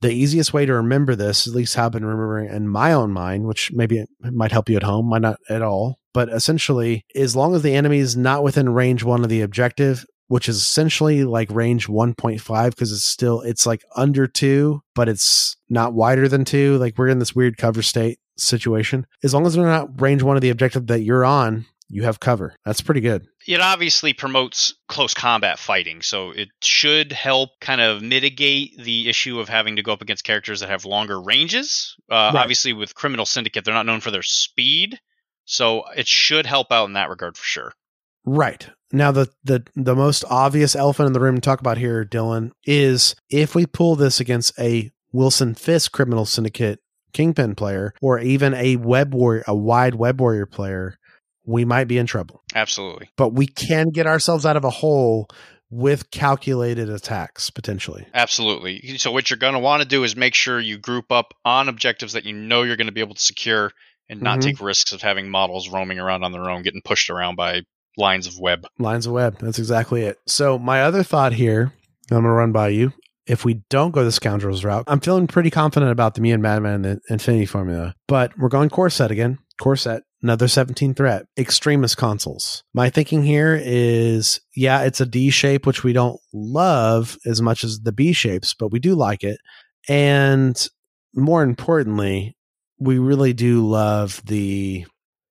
The easiest way to remember this, at least I've been remembering in my own mind, which maybe might help you at home, might not at all, but essentially, as long as the enemy is not within range one of the objective, which is essentially like range 1.5 because it's still it's like under two but it's not wider than two like we're in this weird cover state situation as long as they're not range one of the objective that you're on you have cover. That's pretty good. It obviously promotes close combat fighting, so it should help kind of mitigate the issue of having to go up against characters that have longer ranges. Uh, right. Obviously, with Criminal Syndicate, they're not known for their speed, so it should help out in that regard for sure. Right. Now the the the most obvious elephant in the room to talk about here, Dylan, is if we pull this against a Wilson Fisk criminal syndicate kingpin player or even a web warrior a wide web warrior player, we might be in trouble. Absolutely. But we can get ourselves out of a hole with calculated attacks potentially. Absolutely. So what you're going to want to do is make sure you group up on objectives that you know you're going to be able to secure and not mm-hmm. take risks of having models roaming around on their own getting pushed around by lines of web. Lines of web. That's exactly it. So my other thought here, I'm going to run by you. If we don't go the scoundrels route, I'm feeling pretty confident about the Mutant Madman and the Infinity formula, but we're going core set again. Core set another 17 threat extremist consoles. my thinking here is yeah it's a d shape which we don't love as much as the b shapes but we do like it and more importantly we really do love the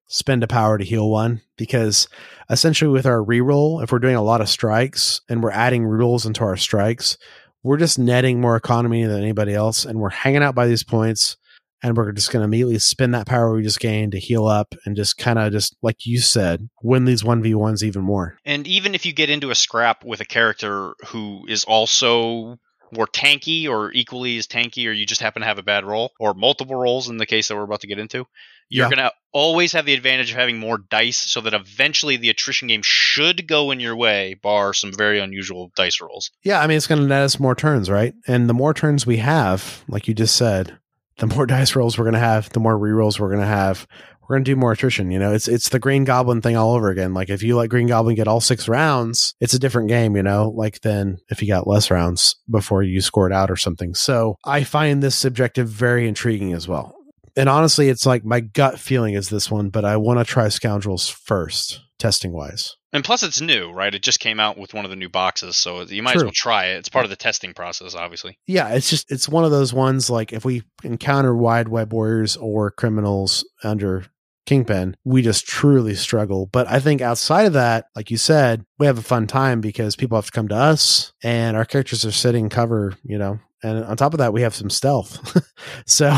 spend a power to heal one because essentially with our reroll if we're doing a lot of strikes and we're adding rerolls into our strikes we're just netting more economy than anybody else and we're hanging out by these points and we're just going to immediately spend that power we just gained to heal up and just kind of just like you said win these 1v1s even more. And even if you get into a scrap with a character who is also more tanky or equally as tanky or you just happen to have a bad roll or multiple rolls in the case that we're about to get into you're yeah. going to always have the advantage of having more dice so that eventually the attrition game should go in your way bar some very unusual dice rolls. Yeah i mean it's going to net us more turns right? And the more turns we have like you just said the more [laughs] dice rolls we're going to have, the more rerolls we're going to have. We're going to do more attrition. You know, it's it's the Green Goblin thing all over again. Like if you let Green Goblin get all six rounds, it's a different game. You know, like than if he got less rounds before you scored out or something. So I find this objective very intriguing as well. And honestly, it's like my gut feeling is this one, but I want to try Scoundrels first, testing wise. And plus, it's new, right? It just came out with one of the new boxes, so you might True. as well try it. It's part of the testing process, obviously. Yeah, it's just it's one of those ones like if we encounter wide web warriors or criminals under Kingpin, we just truly struggle. But I think outside of that, like you said, we have a fun time because people have to come to us and our characters are sitting cover, you know, and on top of that, we have some stealth. [laughs] so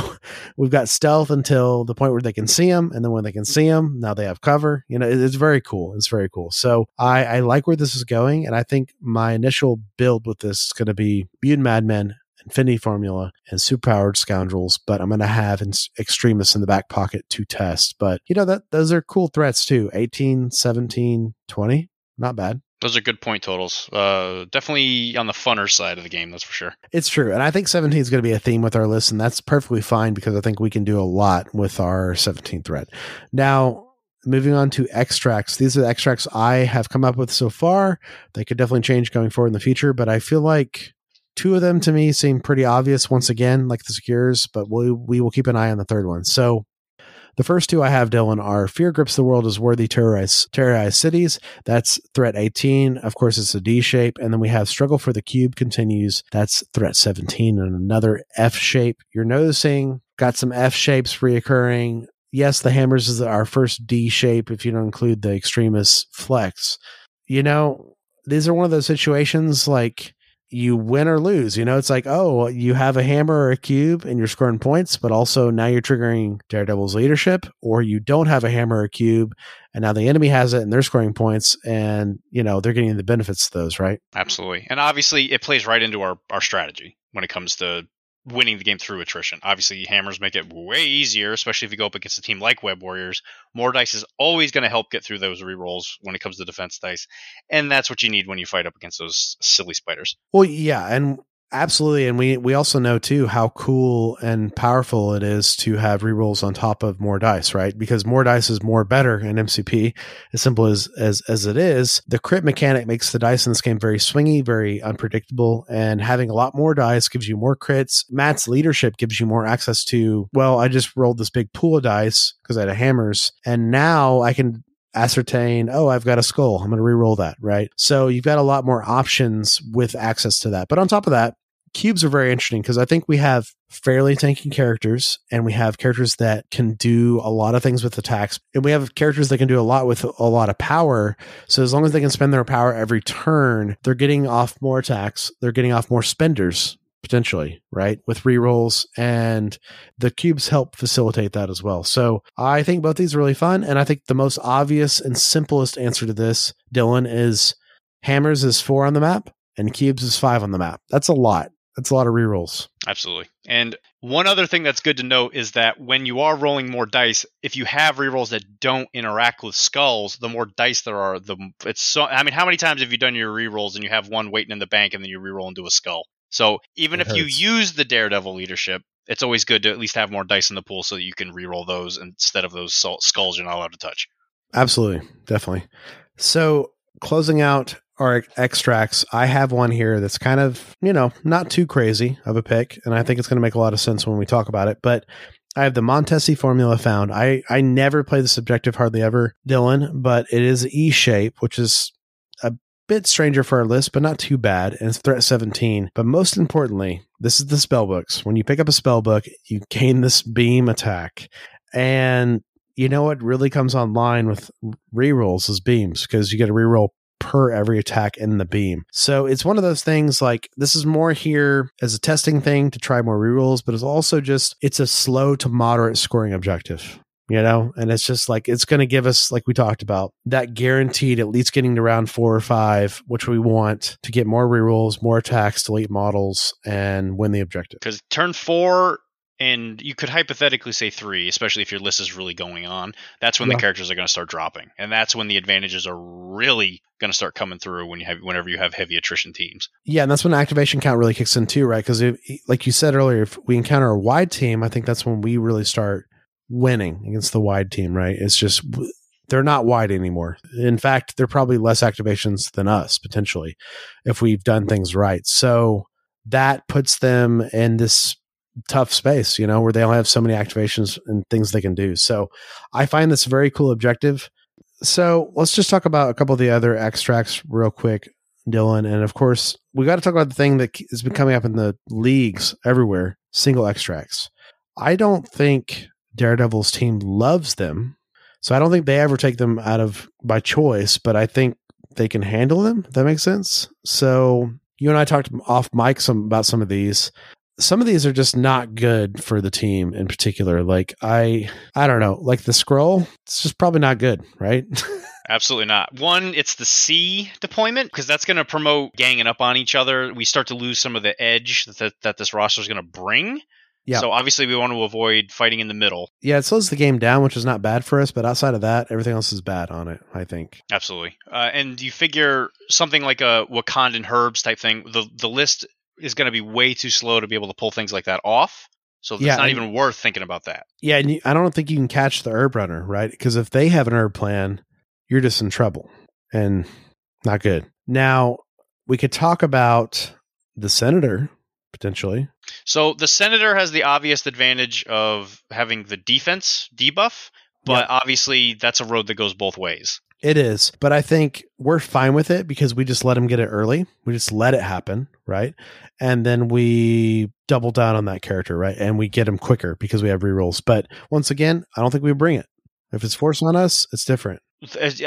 we've got stealth until the point where they can see them. And then when they can see them, now they have cover. You know, it's very cool. It's very cool. So I, I like where this is going. And I think my initial build with this is going to be Mutant Madmen, Infinity Formula, and Superpowered Scoundrels. But I'm going to have Extremists in the back pocket to test. But, you know, that those are cool threats too 18, 17, 20. Not bad. Those are good point totals. Uh, definitely on the funner side of the game, that's for sure. It's true. And I think 17 is going to be a theme with our list, and that's perfectly fine because I think we can do a lot with our 17 threat. Now, moving on to extracts. These are the extracts I have come up with so far. They could definitely change going forward in the future, but I feel like two of them to me seem pretty obvious once again, like the secures, but we, we will keep an eye on the third one. So the first two I have, Dylan, are Fear Grips the World as Worthy Terrorized, terrorized Cities. That's threat 18. Of course, it's a D shape. And then we have Struggle for the Cube continues. That's threat 17 and another F shape. You're noticing got some F shapes reoccurring. Yes, the hammers is our first D shape if you don't include the extremist flex. You know, these are one of those situations like you win or lose. You know, it's like, oh, you have a hammer or a cube and you're scoring points, but also now you're triggering Daredevil's leadership, or you don't have a hammer or a cube and now the enemy has it and they're scoring points and, you know, they're getting the benefits of those, right? Absolutely. And obviously it plays right into our, our strategy when it comes to winning the game through attrition. Obviously, hammers make it way easier, especially if you go up against a team like Web Warriors. More dice is always going to help get through those rerolls when it comes to defense dice, and that's what you need when you fight up against those silly spiders. Well, yeah, and Absolutely, and we we also know too how cool and powerful it is to have rerolls on top of more dice, right? Because more dice is more better in MCP. As simple as as as it is, the crit mechanic makes the dice in this game very swingy, very unpredictable, and having a lot more dice gives you more crits. Matt's leadership gives you more access to. Well, I just rolled this big pool of dice because I had hammers, and now I can ascertain, oh, I've got a skull. I'm going to re-roll that, right? So you've got a lot more options with access to that. But on top of that, cubes are very interesting because I think we have fairly tanky characters and we have characters that can do a lot of things with attacks and we have characters that can do a lot with a lot of power. So as long as they can spend their power every turn, they're getting off more attacks. They're getting off more spenders potentially, right? With rerolls and the cubes help facilitate that as well. So I think both these are really fun. And I think the most obvious and simplest answer to this, Dylan, is hammers is four on the map and cubes is five on the map. That's a lot. That's a lot of rerolls. Absolutely. And one other thing that's good to note is that when you are rolling more dice, if you have rerolls that don't interact with skulls, the more dice there are, the it's so. I mean, how many times have you done your rerolls and you have one waiting in the bank and then you reroll into a skull? So even It if you use the Daredevil leadership, it's always good to at least have more dice in the pool so that you can reroll those instead of those skulls you're not allowed to touch. Absolutely. Definitely. So closing out our extracts, I have one here that's kind of, you know, not too crazy of a pick. And I think it's going to make a lot of sense when we talk about it. But I have the Montesi formula found. I, I never play this objective hardly ever, Dylan, but it is E shape, which is a bit stranger for our list, but not too bad. And it's threat 17. But most importantly, this is the spell books. When you pick up a spell book, you gain this beam attack. And you know what really comes online with rerolls is beams because you get a reroll per every attack in the beam. So it's one of those things like this is more here as a testing thing to try more rerolls, but it's also just it's a slow to moderate scoring objective. You know, and it's just like it's going to give us, like we talked about, that guaranteed at least getting to round four or five, which we want to get more rerolls, more attacks, delete models, and win the objective. Because turn four, and you could hypothetically say three, especially if your list is really going on. That's when Yeah. the characters are going to start dropping, and that's when the advantages are really going to start coming through when you have whenever you have heavy attrition teams. Yeah, and that's when activation count really kicks in too, right? Because like you said earlier, if we encounter a wide team, I think that's when we really start winning against the wide team, right? It's just they're not wide anymore. In fact, they're probably less activations than us potentially if we've done things right. So that puts them in this tough space, you know, where they only have so many activations and things they can do. So I find this very cool objective. So let's just talk about a couple of the other extracts real quick. Dylan. And of course, we got to talk about the thing that has been coming up in the leagues everywhere single extracts. I don't think Daredevil's team loves them. So I don't think they ever take them out of by choice, but I think they can handle them. That makes sense. So you and I talked off mic some about some of these. Some of these are just not good for the team in particular. Like I I don't know, like the scroll, it's just probably not good, right? [laughs] Absolutely not. One, it's the C deployment because that's going to promote ganging up on each other. We start to lose some of the edge that that this roster is going to bring. Yeah. So obviously we want to avoid fighting in the middle. yeah, it slows the game down, which is not bad for us, but outside of that, everything else is bad on it, I think. Absolutely. Uh, and you figure something like a Wakandan herbs type thing, the the list is going to be way too slow to be able to pull things like that off. So it's Yeah, not even worth thinking about that. Yeah, and you, I don't think you can catch the herb runner, right? Because if they have an herb plan, you're just in trouble and not good. Now, we could talk about the senator potentially. So the senator has the obvious advantage of having the defense debuff, but obviously that's a road that goes both ways. It is, but I think we're fine with it because we just let him get it early. We just let it happen, right? And then we double down on that character, right? And we get him quicker because we have rerolls. But once again, I don't think we bring it. If it's forced on us, it's different.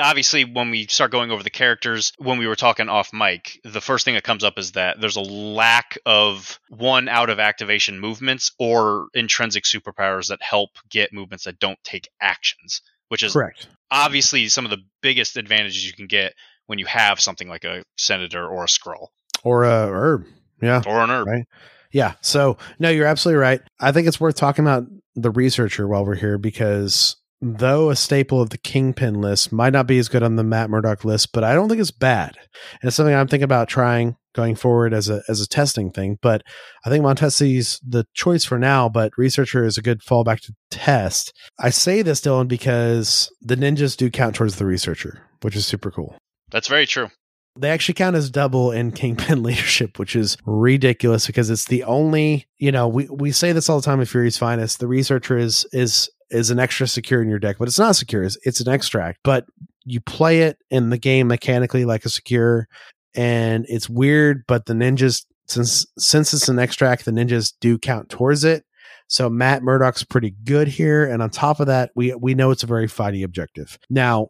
obviously when we start going over the characters when we were talking off mic the first thing that comes up is that there's a lack of one out of activation movements or intrinsic superpowers that help get movements that don't take actions which is Correct. obviously some of the biggest advantages you can get when you have something like a senator or a scroll Or a herb. Yeah. or an herb Right. Yeah. So no, you're absolutely right. I think it's worth talking about the researcher while we're here because though a staple of the Kingpin list might not be as good on the Matt Murdock list, but I don't think it's bad. And it's something I'm thinking about trying going forward as a as a testing thing. But I think Montesi's the choice for now, but researcher is a good fallback to test. I say this, Dylan, because the ninjas do count towards the researcher, which is super cool. that's very true They actually count as double in Kingpin [laughs] leadership, which is ridiculous because it's the only, you know, we, we say this all the time with Fury's Finest. The researcher is is is an extra secure in your deck, but it's not secure. It's, it's an extract, but you play it in the game mechanically like a secure, and it's weird. But the ninjas, since since it's an extract, the ninjas do count towards it. So Matt Murdock's pretty good here, and on top of that, we we know it's a very fighty objective. Now,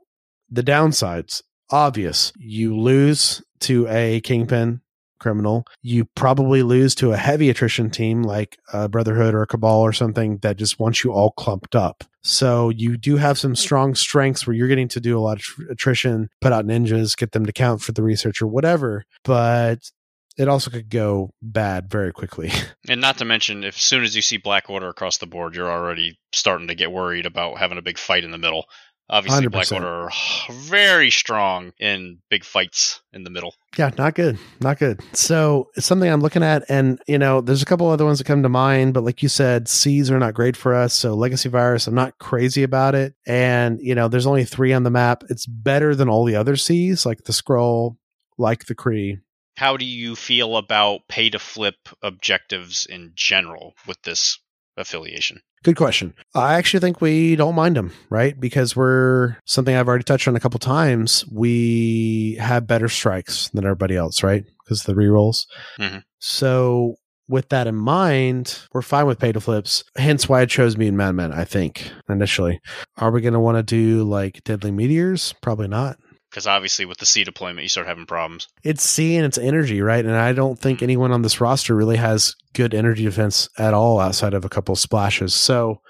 the downsides obvious. You lose to a kingpin criminal. You probably lose to a heavy attrition team like a Brotherhood or a Cabal or something that just wants you all clumped up. So you do have some strong strengths where you're getting to do a lot of attrition, put out ninjas, get them to count for the research or whatever. But it also could go bad very quickly. [laughs] And not to mention, if as soon as you see Black Order across the board, you're already starting to get worried about having a big fight in the middle. Obviously, Black 100%. Order are very strong in big fights in the middle. Yeah, not good. Not good. So it's something I'm looking at. And, you know, there's a couple other ones that come to mind, but like you said, C's are not great for us. So Legacy Virus, I'm not crazy about it. And, you know, there's only three on the map. It's better than all the other C's, like the Scroll, like the Kree. How do you feel about pay to flip objectives in general with this affiliation? Good question. I actually think we don't mind them, right? Because we're something I've already touched on a couple times. We have better strikes than everybody else, right? Because the rerolls. Mhm. So with that in mind, we're fine with pay to flips. Hence why I chose Mutant Madman, I think, initially. Are we going to want to do like Deadly Meteors? Probably not. Because obviously, with the C deployment, you start having problems. It's C and it's energy, right? And I don't think mm-hmm. anyone on this roster really has good energy defense at all outside of a couple splashes. So,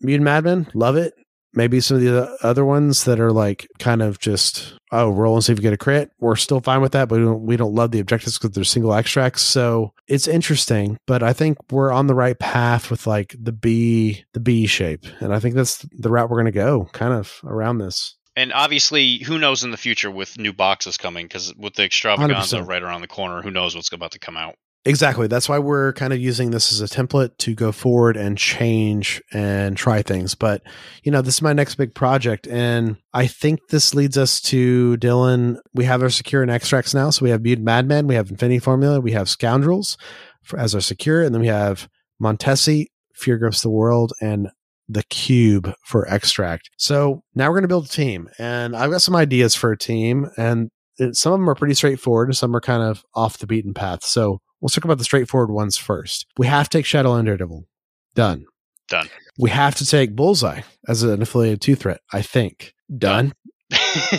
Mutant Madman, love it. Maybe some of the other ones that are like kind of just oh roll and see if you get a crit. We're still fine with that, but we don't we don't love the objectives because they're single extracts. So it's interesting, but I think we're on the right path with like the B the B shape, and I think that's the route we're going to go, kind of around this. And obviously, who knows in the future with new boxes coming? Because with the extravaganza 100%. right around the corner, who knows what's about to come out? Exactly. That's why we're kind of using this as a template to go forward and change and try things. But, you know, this is my next big project. And I think this leads us to Dylan. We have our secure and extracts now. So we have Mutant Madman, we have Infinity Formula, we have Scoundrels for, as our secure, and then we have Montesi, Fear Grips the World, and the Cube for extract. So now we're going to build a team. And I've got some ideas for a team. And it, some of them are pretty straightforward, and some are kind of off the beaten path. So we'll talk about the straightforward ones first. We have to take Shadowland Daredevil. Done. Done. We have to take Bullseye as an affiliated two threat, I think. Done. [laughs]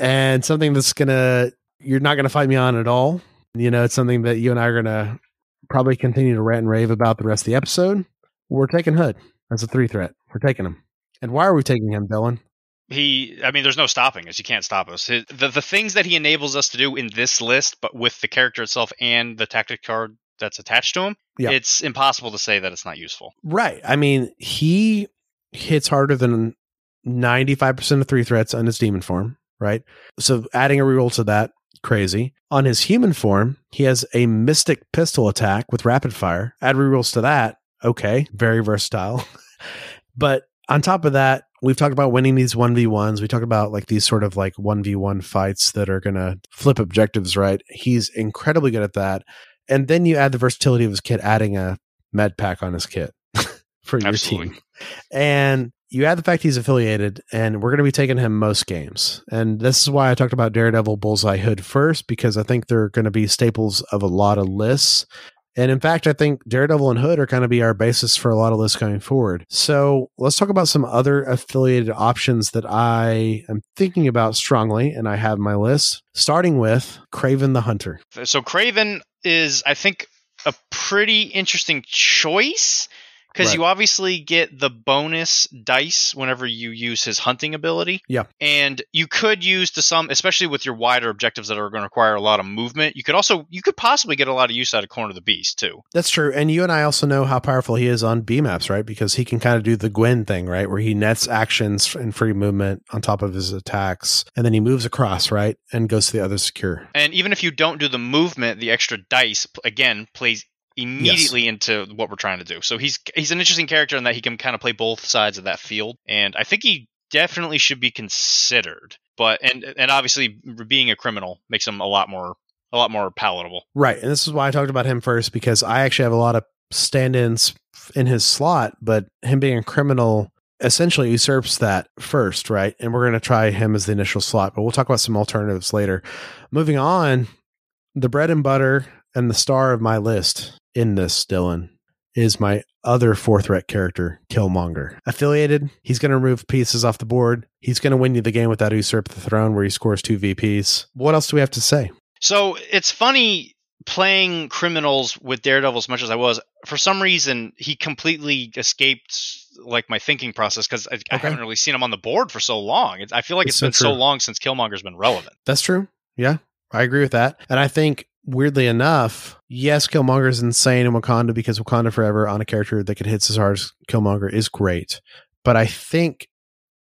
And something that's gonna you're not gonna fight me on at all. You know, it's something that you and I are gonna probably continue to rant and rave about the rest of the episode. We're taking Hood as a three threat. We're taking him. And why are we taking him, Dylan? he i mean there's no stopping us you can't stop us His- the, the things that he enables us to do in this list but with the character itself and the tactic card that's attached to him Yeah. it's impossible to say that it's not useful Right. I mean, he hits harder than 95% of three threats on his demon form, right? So adding a reroll to that, crazy. On his human form, he has a mystic pistol attack with rapid fire. Add rerolls to that. Okay. Very versatile. [laughs] but on top of that, we've talked about winning these 1v1s. We talked about like these sort of like 1v1 fights that are going to flip objectives, right? He's incredibly good at that. And then you add the versatility of his kit, adding a med pack on his kit [laughs] for your Absolutely. team. And you add the fact he's affiliated, and we're going to be taking him most games. And this is why I talked about Daredevil, Bullseye, Hood first, because I think they're going to be staples of a lot of lists. And in fact, I think Daredevil and Hood are going to be our basis for a lot of this going forward. So let's talk about some other affiliated options that I am thinking about strongly, and I have my list, starting with Kraven the Hunter. So Kraven is, I think, a pretty interesting choice because Right. you obviously get the bonus dice whenever you use his hunting ability. Yeah. And you could use to some, especially with your wider objectives that are going to require a lot of movement. You could also, you could possibly get a lot of use out of Corner of the Beast too. That's true. And you and I also know how powerful he is on B maps, right? Because he can kind of do the Gwen thing, right? Where he nets actions and free movement on top of his attacks. And then he moves across, right? And goes to the other secure. And even if you don't do the movement, the extra dice again plays immediately into what we're trying to do. So he's he's an interesting character in that he can kind of play both sides of that field, and I think he definitely should be considered. But and and obviously being a criminal makes him a lot more a lot more palatable. Right. And this is why I talked about him first, because I actually have a lot of stand ins in his slot, but him being a criminal essentially usurps that first, right? And we're going to try him as the initial slot, but we'll talk about some alternatives later. Moving on, the bread and butter and the star of my list in this, Dylan, is my other four threat character, Killmonger. Affiliated, he's going to remove pieces off the board. He's going to win you the game with that usurp the throne where he scores two VPs. What else do we have to say? So it's funny playing criminals with Daredevil as much as I was. For some reason, he completely escaped like my thinking process because I, I haven't really seen him on the board for so long. It's, I feel like It's it's so been so long since Killmonger's been relevant. That's true. Yeah, I agree with that. And I think weirdly enough, yes, Killmonger is insane in Wakanda because Wakanda Forever on a character that could hit as hard as Killmonger is great. But I think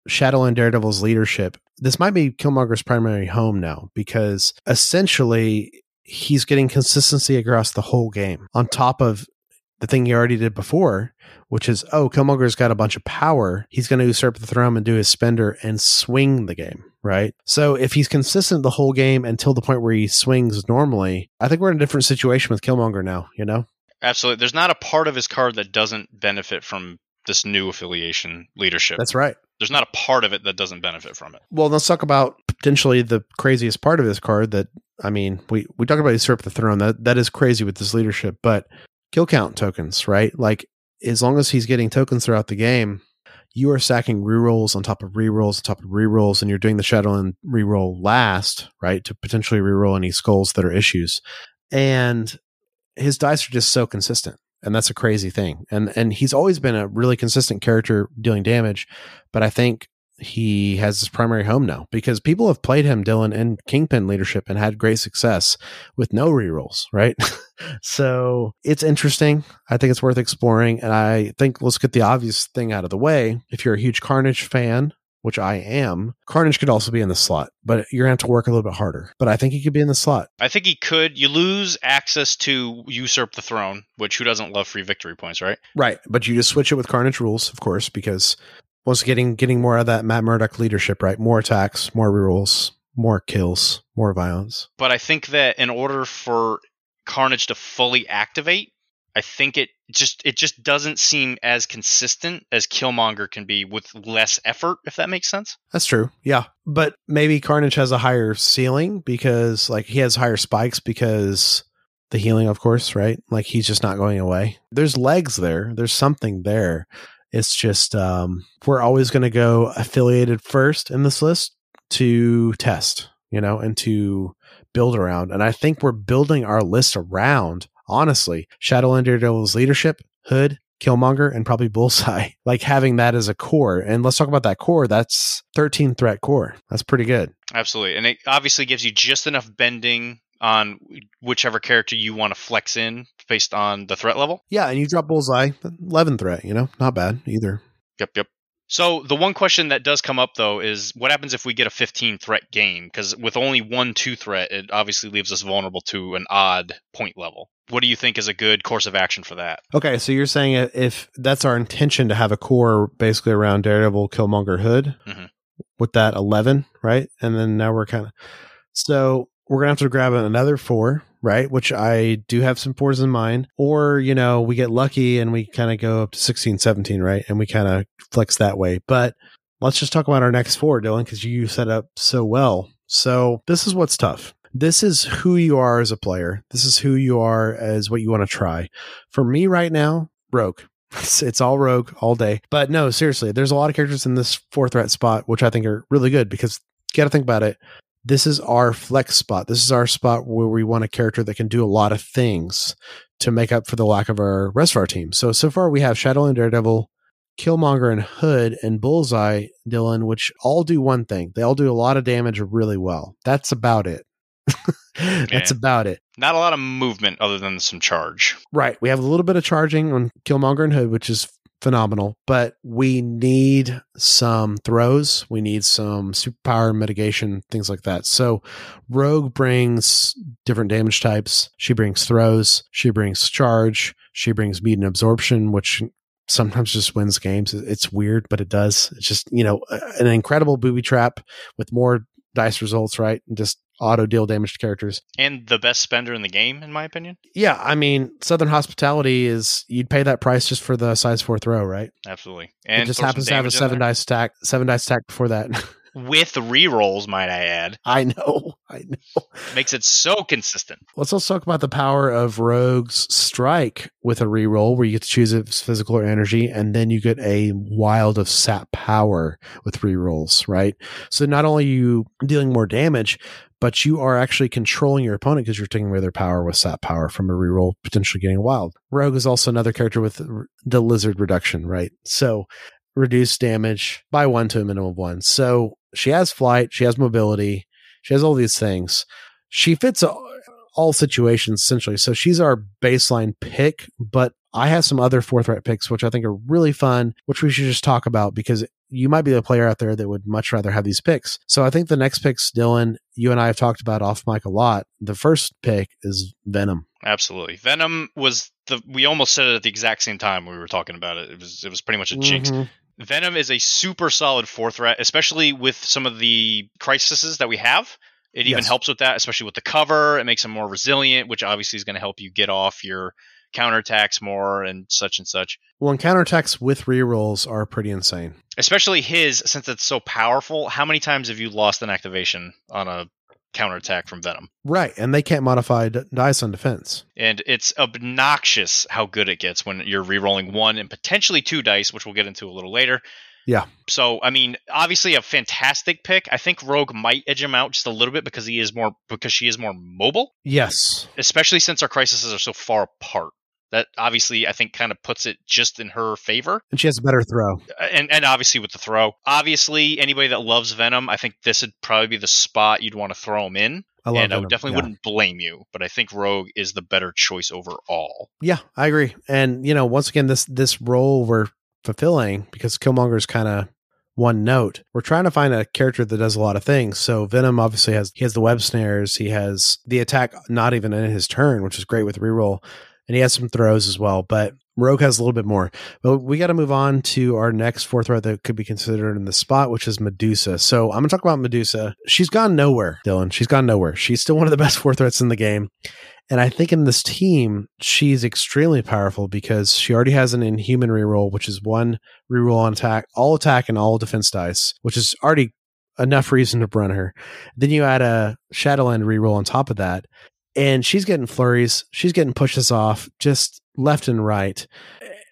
Shadowland Daredevil's leadership, this might be Killmonger's primary home now because essentially he's getting consistency across the whole game on top of the thing he already did before, which is, oh, Killmonger's got a bunch of power. He's going to usurp the throne and do his spender and swing the game, right? So if he's consistent the whole game until the point where he swings normally, I think we're in a different situation with Killmonger now, you know? Absolutely. There's not a part of his card that doesn't benefit from this new affiliation leadership. That's right. There's not a part of it that doesn't benefit from it. Well, let's talk about potentially the craziest part of this card that I mean, we we talk about usurp the throne. That that is crazy with this leadership, but kill count tokens, right? Like as long as he's getting tokens throughout the game, you are stacking rerolls on top of rerolls on top of rerolls, and you're doing the shadow and reroll last, right? To potentially reroll any skulls that are issues. And his dice are just so consistent. And that's a crazy thing. And and he's always been a really consistent character dealing damage, but I think he has his primary home now because people have played him, Dylan, in Kingpin leadership and had great success with no rerolls, right? [laughs] so it's interesting. I think it's worth exploring. And I think let's get the obvious thing out of the way. If you're a huge Carnage fan, which I am, Carnage could also be in the slot, but you're going to have to work a little bit harder. But I think he could be in the slot. I think he could. You lose access to usurp the throne, which who doesn't love free victory points, right? Right. But you just switch it with Carnage rules, of course, because once getting getting more of that Matt Murdock leadership, right? More attacks, more rerolls, more kills, more violence. But I think that in order for Carnage to fully activate, I think it just it just doesn't seem as consistent as Killmonger can be with less effort, if that makes sense. That's true. Yeah. But maybe Carnage has a higher ceiling because like he has higher spikes because the healing, of course, right? Like he's just not going away. There's legs there. There's something there. It's just um we're always going to go affiliated first in this list to test, you know, and to build around. And I think we're building our list around, honestly, Shadowland Daredevil's leadership, Hood, Killmonger, and probably Bullseye. [laughs] Like having that as a core. And let's talk about that core. That's 13 threat core. That's pretty good. Absolutely, and it obviously gives you just enough bending on whichever character you want to flex in based on the threat level. Yeah, and you drop Bullseye, 11 threat, you know, not bad either. Yep, yep. So the one question that does come up though is what happens if we get a 15 threat game? Because with only one two threat, it obviously leaves us vulnerable to an odd point level. What do you think is a good course of action for that? Okay, so you're saying if that's our intention to have a core basically around Daredevil, Killmonger, Hood Mhm. with that 11, right? And then now we're kind of. So we're going to have to grab another four, right? Which I do have some fours in mind. Or, you know, we get lucky and we kind of go up to 16, 17, right? And we kind of flex that way. But let's just talk about our next four, Dylan, because you set up so well. So this is what's tough. this is who you are as a player. This is who you are as what you want to try. For me right now, Rogue. [laughs] It's, it's all Rogue all day. But no, seriously, there's a lot of characters in this four threat spot, which I think are really good because you got to think about it. This is our flex spot. This is our spot where we want a character that can do a lot of things to make up for the lack of our rest of our team. So, so far we have Shadowland Daredevil, Killmonger and Hood and Bullseye, Dylan, which all do one thing. They all do a lot of damage really well. That's about it. [laughs] That's Yeah. about it. Not a lot of movement other than some charge. Right. We have a little bit of charging on Killmonger and Hood, which is phenomenal, but we need some throws. We need some superpower mitigation, things like that. So Rogue brings different damage types. She brings throws. She brings charge. She brings and absorption, which sometimes just wins games. It's weird, but it does. It's just, you know, an incredible booby trap with more dice results, right? And just auto deal damage to characters. And the best spender in the game, in my opinion. Yeah, I mean, Southern Hospitality is you'd pay that price just for the size four throw, right? Absolutely. And it just happens to have a seven dice stack, seven dice stack before that. [laughs] with rerolls, might I add. I know, I know. Makes it so consistent. Let's also talk about the power of Rogue's Strike with a reroll, where you get to choose if it's physical or energy, and then you get a Wild of Sap power with rerolls, right? So not only are you dealing more damage, but you are actually controlling your opponent because you're taking away their power with Sap power from a reroll, potentially getting Wild. Rogue is also another character with the Lizard reduction, right? So reduce damage by one to a minimum of one. So she has flight, she has mobility, she has all these things. She fits all, all situations essentially. So she's our baseline pick, but I have some other four threat picks which I think are really fun, which we should just talk about because you might be the player out there that would much rather have these picks. So I think the next picks, Dylan, you and I have talked about off mic a lot. The first pick is Venom. Absolutely. Venom was the we almost said it at the exact same time we were talking about it. It was it was pretty much a jinx. Mm-hmm. Venom is a super solid four threat, especially with some of the crises that we have. It even Yes. helps with that, especially with the cover. It makes him more resilient, which obviously is going to help you get off your counterattacks more and such and such. Well, and counterattacks with rerolls are pretty insane. Especially his, since it's so powerful. How many times have you lost an activation on a counterattack from Venom? Right. And they can't modify d- dice on defense. And it's obnoxious how good it gets when you're re-rolling one and potentially two dice, which we'll get into a little later. Yeah. So, I mean, obviously a fantastic pick. I think Rogue might edge him out just a little bit because he is more because she is more mobile, Yes. especially since our crises are so far apart. That obviously I think kind of puts it just in her favor. And she has a better throw. Uh, and and obviously with the throw. Obviously anybody that loves Venom, I think this would probably be the spot you'd want to throw him in. I love and I Venom. would definitely Yeah. wouldn't blame you, but I think Rogue is the better choice overall. Yeah, I agree. And you know, once again, this this role we're fulfilling because Killmonger's kind of one note. We're trying to find a character that does a lot of things. So Venom obviously has he has the web snares, he has the attack not even in his turn, which is great with reroll, and he has some throws as well. But Rogue has a little bit more. But we got to move on to our next fourth threat that could be considered in the spot, which is Medusa. So I'm going to talk about Medusa. She's gone nowhere, Dylan. She's gone nowhere. She's still one of the best four threats in the game. And I think in this team, she's extremely powerful because she already has an inhuman reroll, which is one reroll on attack, all attack and all defense dice, which is already enough reason to run her. Then you add a Shadowland reroll on top of that, and she's getting flurries. She's getting pushes off just left and right.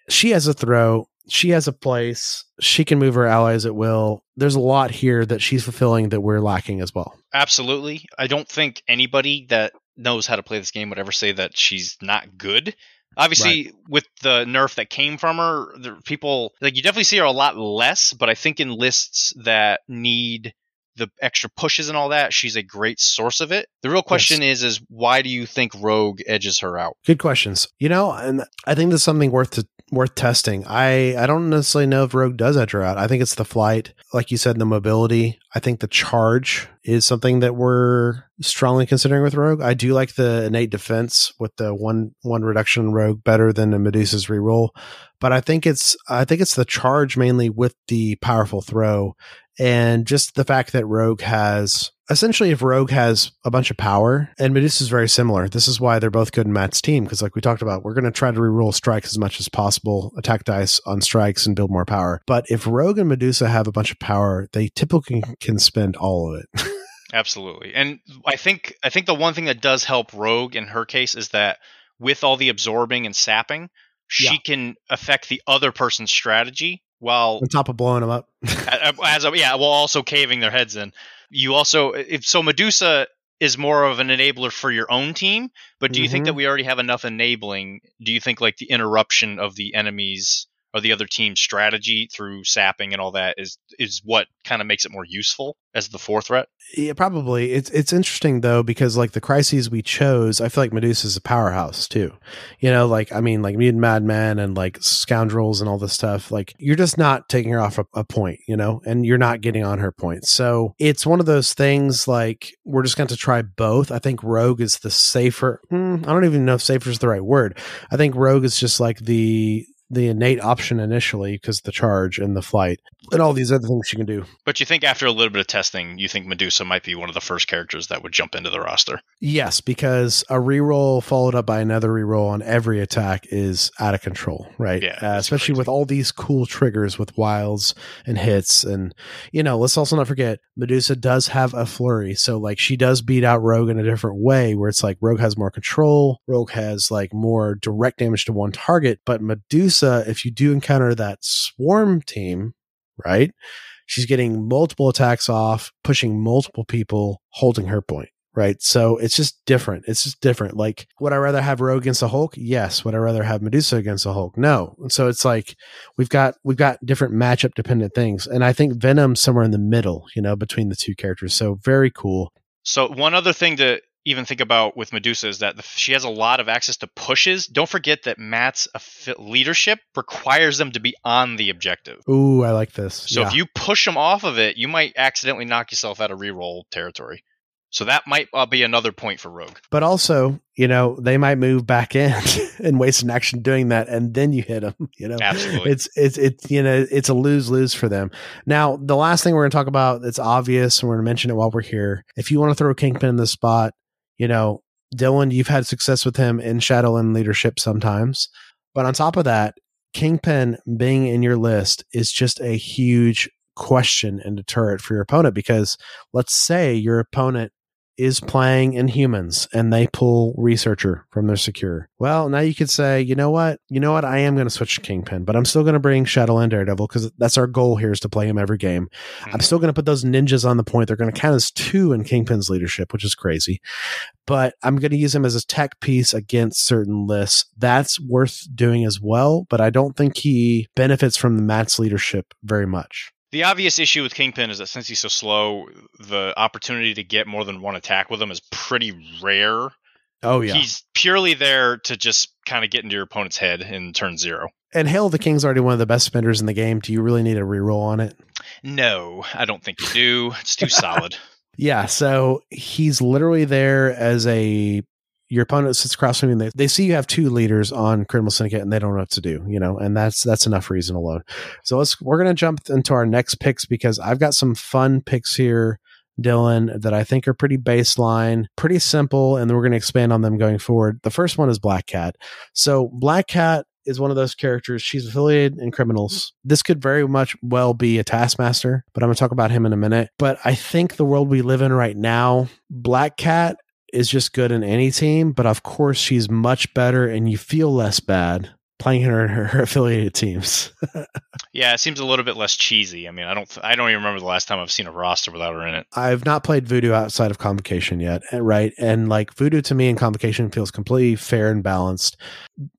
She has a throw. She has a place. She can move her allies at will. There's a lot here that she's fulfilling that we're lacking as well. Absolutely. I don't think anybody that knows how to play this game would ever say that she's not good. Obviously, with the nerf that came from her, the people like you definitely see her a lot less. But I think in lists that need the extra pushes and all that, she's a great source of it. The real question is, is why do you think Rogue edges her out? Good questions. You know, and I think this is something worth to, worth testing. I I don't necessarily know if Rogue does edge her out. I think it's the flight, like you said, the mobility. I think the charge is something that we're strongly considering with Rogue. I do like the innate defense with the one one reduction Rogue better than a Medusa's reroll, but I think it's I think it's the charge mainly with the powerful throw and just the fact that Rogue has essentially if Rogue has a bunch of power and Medusa is very similar. This is why they're both good in Matt's team because like we talked about, we're going to try to reroll strikes as much as possible, attack dice on strikes and build more power. But if Rogue and Medusa have a bunch of power, they typically can spend all of it. [laughs] Absolutely. And I think I think the one thing that does help Rogue in her case is that with all the absorbing and sapping, she Yeah. can affect the other person's strategy while On top of blowing them up. [laughs] as a, yeah, while also caving their heads in. You also if so Medusa is more of an enabler for your own team, but do you think Mhm. that we already have enough enabling? Do you think like the interruption of the enemies or the other team's strategy through sapping and all that is is what kind of makes it more useful as the fourth threat? Yeah, probably. It's it's interesting though because like the crises we chose, I feel like Medusa's a powerhouse too. You know, like I mean, like Mutant Madman and like Scoundrels and all this stuff. Like you're just not taking her off a, a point, you know, and you're not getting on her point. So it's one of those things. Like we're just going to try both. I think Rogue is the safer. Hmm, I don't even know if safer is the right word. I think Rogue is just like the the innate option initially because the charge and the flight and all these other things she can do. But you think after a little bit of testing, you think Medusa might be one of the first characters that would jump into the roster? Yes, because a reroll followed up by another reroll on every attack is out of control, right? Yeah, uh, especially crazy. with all these cool triggers with wilds and hits, and you know, let's also not forget Medusa does have a flurry, so like she does beat out Rogue in a different way, where it's like Rogue has more control, Rogue has like more direct damage to one target, but Medusa, if you do encounter that swarm team, right? She's getting multiple attacks off, pushing multiple people, holding her point right? So it's just different. It's just different. Like, would I rather have Rogue against a Hulk? Yes. Would I rather have Medusa against a Hulk? No. And so it's like we've got we've got different matchup dependent things, and I think Venom's somewhere in the middle, you know, between the two characters. So very cool. So one other thing to even think about with Medusa is that the, she has a lot of access to pushes. Don't forget that Matt's leadership requires them to be on the objective. Ooh, I like this. So Yeah. if you push them off of it, you might accidentally knock yourself out of reroll territory. So that might uh, be another point for Rogue. but also, you know, they might move back in [laughs] and waste an action doing that, and then you hit them. You know, Absolutely. it's it's it's you know it's a lose lose for them. Now, the last thing we're going to talk about that's obvious, and we're going to mention it while we're here. If you want to throw Kingpin in the spot, you know, Dylan, you've had success with him in Shadowland leadership sometimes, but on top of that, Kingpin being in your list is just a huge question and deterrent for your opponent because let's say your opponent is playing Inhumans and they pull researcher from their secure. Well, now you could say, you know what? You know what? I am going to switch to Kingpin, but I'm still going to bring Shadowland Daredevil because that's our goal here is to play him every game. Hmm. I'm still going to put those ninjas on the point. They're going to count as two in Kingpin's leadership, which is crazy. But I'm going to use him as a tech piece against certain lists. That's worth doing as well, but I don't think he benefits from the Matt's leadership very much. The obvious issue with Kingpin is that since he's so slow, the opportunity to get more than one attack with him is pretty rare. Oh, yeah. He's purely there to just kind of get into your opponent's head in turn zero. and Hail of the King's already one of the best spenders in the game. Do you really need a reroll on it? No, I don't think you do. It's too [laughs] solid. Yeah, so he's literally there as a your opponent sits across from you and they, they see you have two leaders on criminal syndicate and they don't know what to do you know and that's that's enough reason alone so let's we're going to jump into our next picks because i've got some fun picks here dylan that i think are pretty baseline pretty simple and then we're going to expand on them going forward the first one is black cat so black cat is one of those characters. She's affiliated in criminals. This could very much well be a taskmaster, but I'm going to talk about him in a minute. But I think the world we live in right now, Black Cat is just good in any team, but of course she's much better and you feel less bad playing her in her, her [laughs] affiliated teams. [laughs] yeah, it seems a little bit less cheesy. I mean, I don't I don't even remember the last time I've seen a roster without her in it. I've not played Voodoo outside of Convocation yet, eh, right? And like Voodoo to me in Convocation feels completely fair and balanced.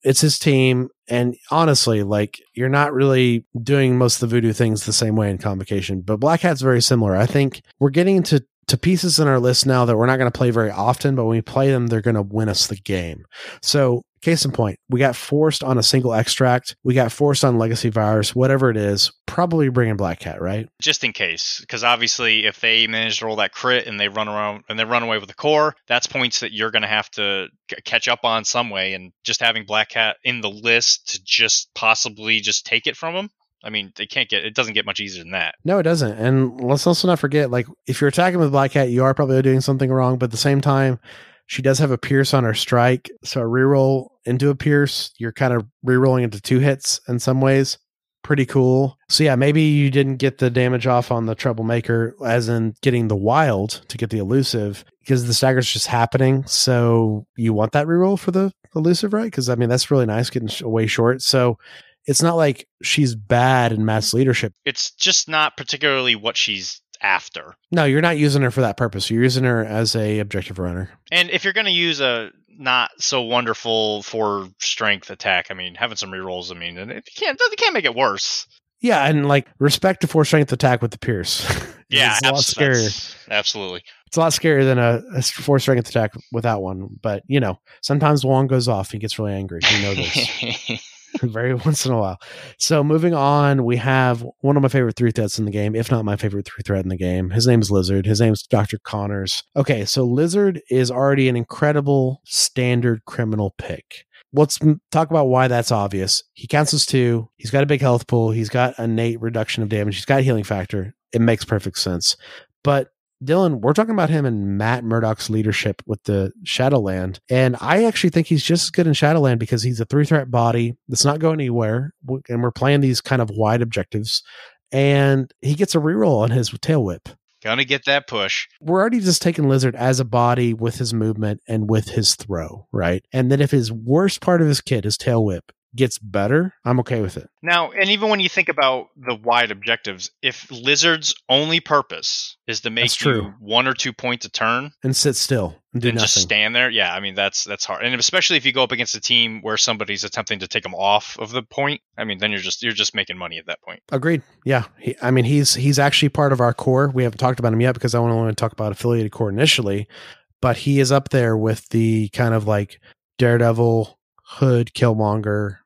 It's his team, and honestly, like you're not really doing most of the Voodoo things the same way in Convocation, but Black Cat's very similar. I think we're getting into to pieces in our list now that we're not going to play very often, but when we play them, they're going to win us the game. So case in point, we got forced on a single extract. We got forced on legacy virus, whatever it is, probably bringing Black Cat, right? Just in case, because obviously, if they manage to roll that crit and they run around and they run away with the core, that's points that you're going to have to c- catch up on some way. And just having Black Cat in the list to just possibly just take it from them. I mean, it can't get it. Doesn't get much easier than that. No, it doesn't. And let's also not forget, like, if you're attacking with Black Cat, you are probably doing something wrong. But at the same time, she does have a pierce on her strike. So a reroll into a pierce, you're kind of rerolling into two hits in some ways. pretty cool. So yeah, maybe you didn't get the damage off on the troublemaker, as in getting the wild to get the elusive, because the stagger's just happening. So you want that reroll for the elusive, right? Because I mean that's really nice getting away short. So it's not like she's bad in Matt's leadership. It's just not particularly what she's after. No, you're not using her for that purpose. You're using her as a objective runner. And if you're going to use a not so wonderful for strength attack, I mean, having some rerolls, I mean, it can't it can't make it worse. Yeah, and like respect to four strength attack with the Pierce. yeah, [laughs] it's a lot scarier. Absolutely. It's a lot scarier than a, a four strength attack without one. But you know, sometimes one goes off. He gets really angry. You know this. [laughs] [laughs] very once in a while. So moving on, we have one of my favorite three threats in the game, if not my favorite three threat in the game. His name is Lizard. His name is Dr. Connors. Okay, so Lizard is already an incredible standard criminal pick. Let's talk about why that's obvious. He counts as two. He's got a big health pool. He's got innate reduction of damage. He's got healing factor. It makes perfect sense. But Dylan, we're talking about him and Matt Murdock's leadership with the Shadowland. And I actually think he's just as good in Shadowland because he's a three threat body that's not going anywhere. And we're playing these kind of wide objectives. And he gets a reroll on his tail whip. Gonna get that push. We're already just taking Lizard as a body with his movement and with his throw, right? And then if his worst part of his kit, his tail whip, gets better, I'm okay with it. Now, and even when you think about the wide objectives, if Lizard's only purpose is to make you one or two points a turn and sit still and, and just stand there, yeah, I mean that's that's hard. And especially if you go up against a team where somebody's attempting to take them off of the point, I mean then you're just you're just making money at that point. Agreed. Yeah, he, I mean he's he's actually part of our core. We haven't talked about him yet because I want to talk about affiliated core initially, but he is up there with the kind of like Daredevil, Hood, Killmonger,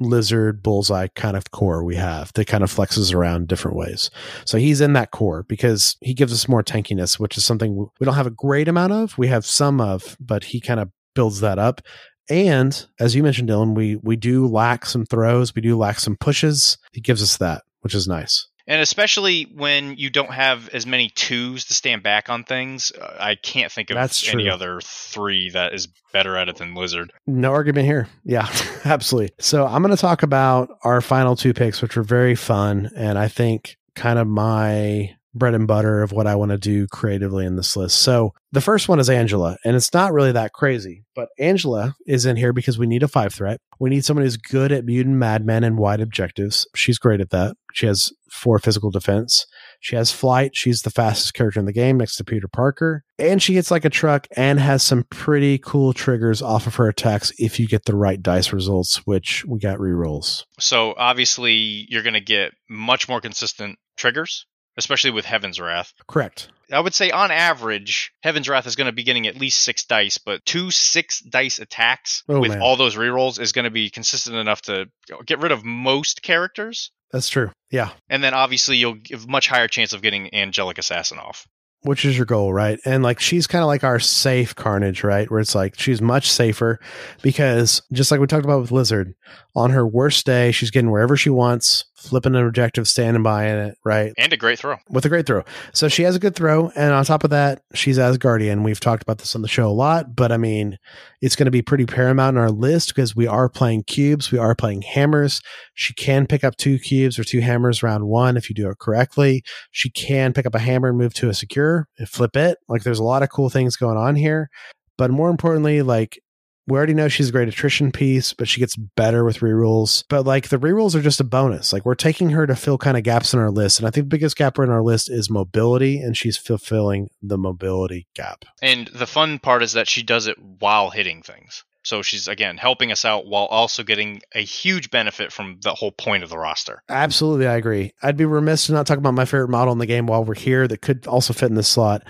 lizard bullseye kind of core we have that kind of flexes around different ways. So he's in that core because he gives us more tankiness, which is something we don't have a great amount of. We have some of, but he kind of builds that up. And as you mentioned, Dylan, we we do lack some throws, we do lack some pushes. He gives us that, which is nice. And especially when you don't have as many twos to stand back on things, uh, I can't think of That's any true. other three that is better at it than Lizard. No argument here. Yeah, [laughs] absolutely. So I'm going to talk about our final two picks, which were very fun. And I think kind of my bread and butter of what I want to do creatively in this list. So the first one is Angela, and it's not really that crazy, but Angela is in here because we need a five threat. We need someone who's good at mutant madmen and wide objectives. She's great at that. She has four physical defense. She has flight. She's the fastest character in the game next to Peter Parker. And she hits like a truck and has some pretty cool triggers off of her attacks if you get the right dice results, which we got rerolls. So obviously, you're going to get much more consistent triggers, especially with Heaven's Wrath. Correct. I would say on average, Heaven's Wrath is going to be getting at least six dice, but two six dice attacks Oh, with man. all those rerolls is going to be consistent enough to get rid of most characters. That's true. Yeah. And then obviously you'll give much higher chance of getting Angelic Assassin off. which is your goal, right? And like she's kind of like our safe carnage, right? Where it's like she's much safer because just like we talked about with Lizard, on her worst day, she's getting wherever she wants, flipping an objective, standing by in it, right? And a great throw. With a great throw. So she has a good throw. And on top of that, she's Asgardian. We've talked about this on the show a lot, but I mean, it's going to be pretty paramount in our list because we are playing cubes, we are playing hammers. She can pick up two cubes or two hammers round one if you do it correctly. She can pick up a hammer and move to a secure and flip it. Like there's a lot of cool things going on here. But more importantly, like we already know she's a great attrition piece, but she gets better with rerolls. But like the rerolls are just a bonus. Like we're taking her to fill kind of gaps in our list. And I think the biggest gap in our list is mobility, and she's fulfilling the mobility gap. And the fun part is that she does it while hitting things. So she's again helping us out while also getting a huge benefit from the whole point of the roster. Absolutely, I agree. I'd be remiss to not talk about my favorite model in the game while we're here that could also fit in this slot.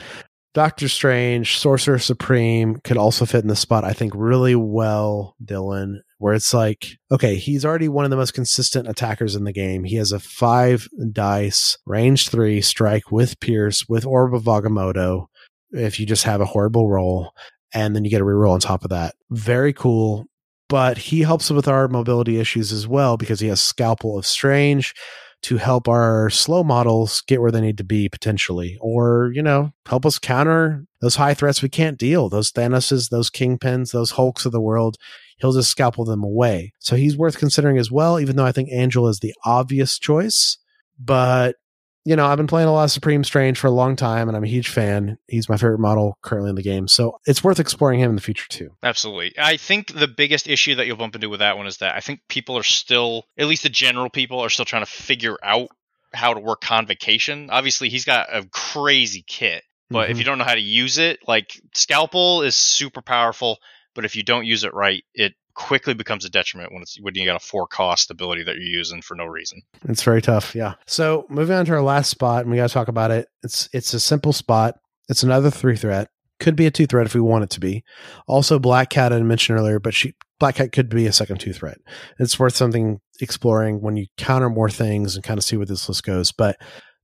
Doctor Strange, Sorcerer Supreme could also fit in the spot, I think, really well, Dylan, where it's like, okay, he's already one of the most consistent attackers in the game. He has a five dice, range three strike with Pierce, with Orb of Agamotto, if you just have a horrible roll, and then you get a reroll on top of that. Very cool. But he helps with our mobility issues as well because he has Scalpel of Strange to help our slow models get where they need to be potentially, or, you know, help us counter those high threats we can't deal, those Thanoses, those Kingpins, those Hulks of the world. He'll just scalpel them away. So he's worth considering as well, even though I think Angel is the obvious choice. But you know, I've been playing a lot of Supreme Strange for a long time and I'm a huge fan. He's my favorite model currently in the game. So it's worth exploring him in the future too. Absolutely. I think the biggest issue that you'll bump into with that one is that I think people are still, at least the general people, are still trying to figure out how to work Convocation. Obviously, he's got a crazy kit, but mm-hmm. if you don't know how to use it, like Scalpel is super powerful, but if you don't use it right, it quickly becomes a detriment when it's when you got a four cost ability that you're using for no reason. It's very tough, yeah. So moving on to our last spot, and we got to talk about it. It's it's a simple spot. It's another three threat. Could be a two threat if we want it to be. Also, Black Cat I mentioned earlier, but she Black Cat could be a second two threat. It's worth something exploring when you counter more things and kind of see where this list goes. But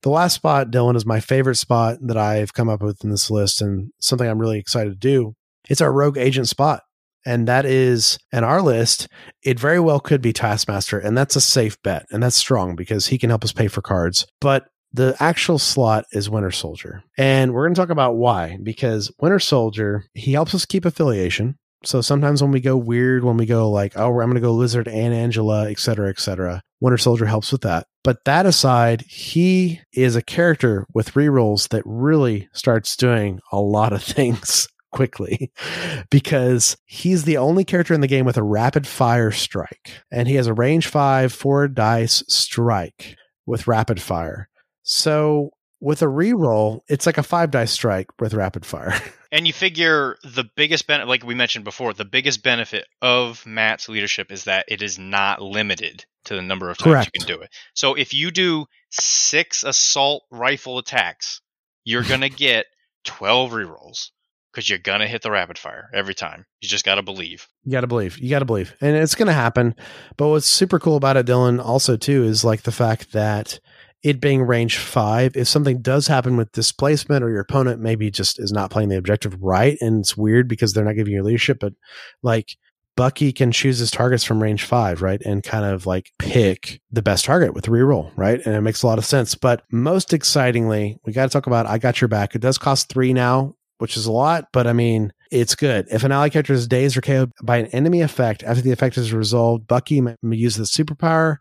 the last spot, Dylan, is my favorite spot that I've come up with in this list and something I'm really excited to do. It's our rogue agent spot and that is in our list it very well could be taskmaster and that's a safe bet and that's strong because he can help us pay for cards but the actual slot is winter soldier. And we're going to talk about why because winter soldier he helps us keep affiliation. So sometimes when we go weird when we go like oh i'm going to go lizard and angela etc etc winter soldier helps with that. But that aside he is a character with rerolls that really starts doing a lot of [laughs] things quickly [laughs] because he's the only character in the game with a rapid fire strike. And he has a range five, four dice strike with rapid fire. So with a reroll, it's like a five dice strike with rapid fire. [laughs] And you figure the biggest benefit, like we mentioned before, the biggest benefit of Matt's leadership is that it is not limited to the number of times Correct. you can do it. So if you do six assault rifle attacks, you're going to get 12 rerolls because you're gonna hit the rapid fire every time. You just gotta believe. You gotta believe. You gotta believe, and it's gonna happen. But what's super cool about it, Dylan, also too, is like the fact that it being range five, if something does happen with displacement or your opponent maybe just is not playing the objective right, and it's weird because they're not giving you leadership, but like Bucky can choose his targets from range five, right? And kind of like pick the best target with reroll, right? And it makes a lot of sense. But most excitingly, we got to talk about I Got Your Back. It does cost three now which is a lot, but I mean, it's good. If an ally character is dazed or KO'd by an enemy effect after the effect is resolved, Bucky may use the superpower.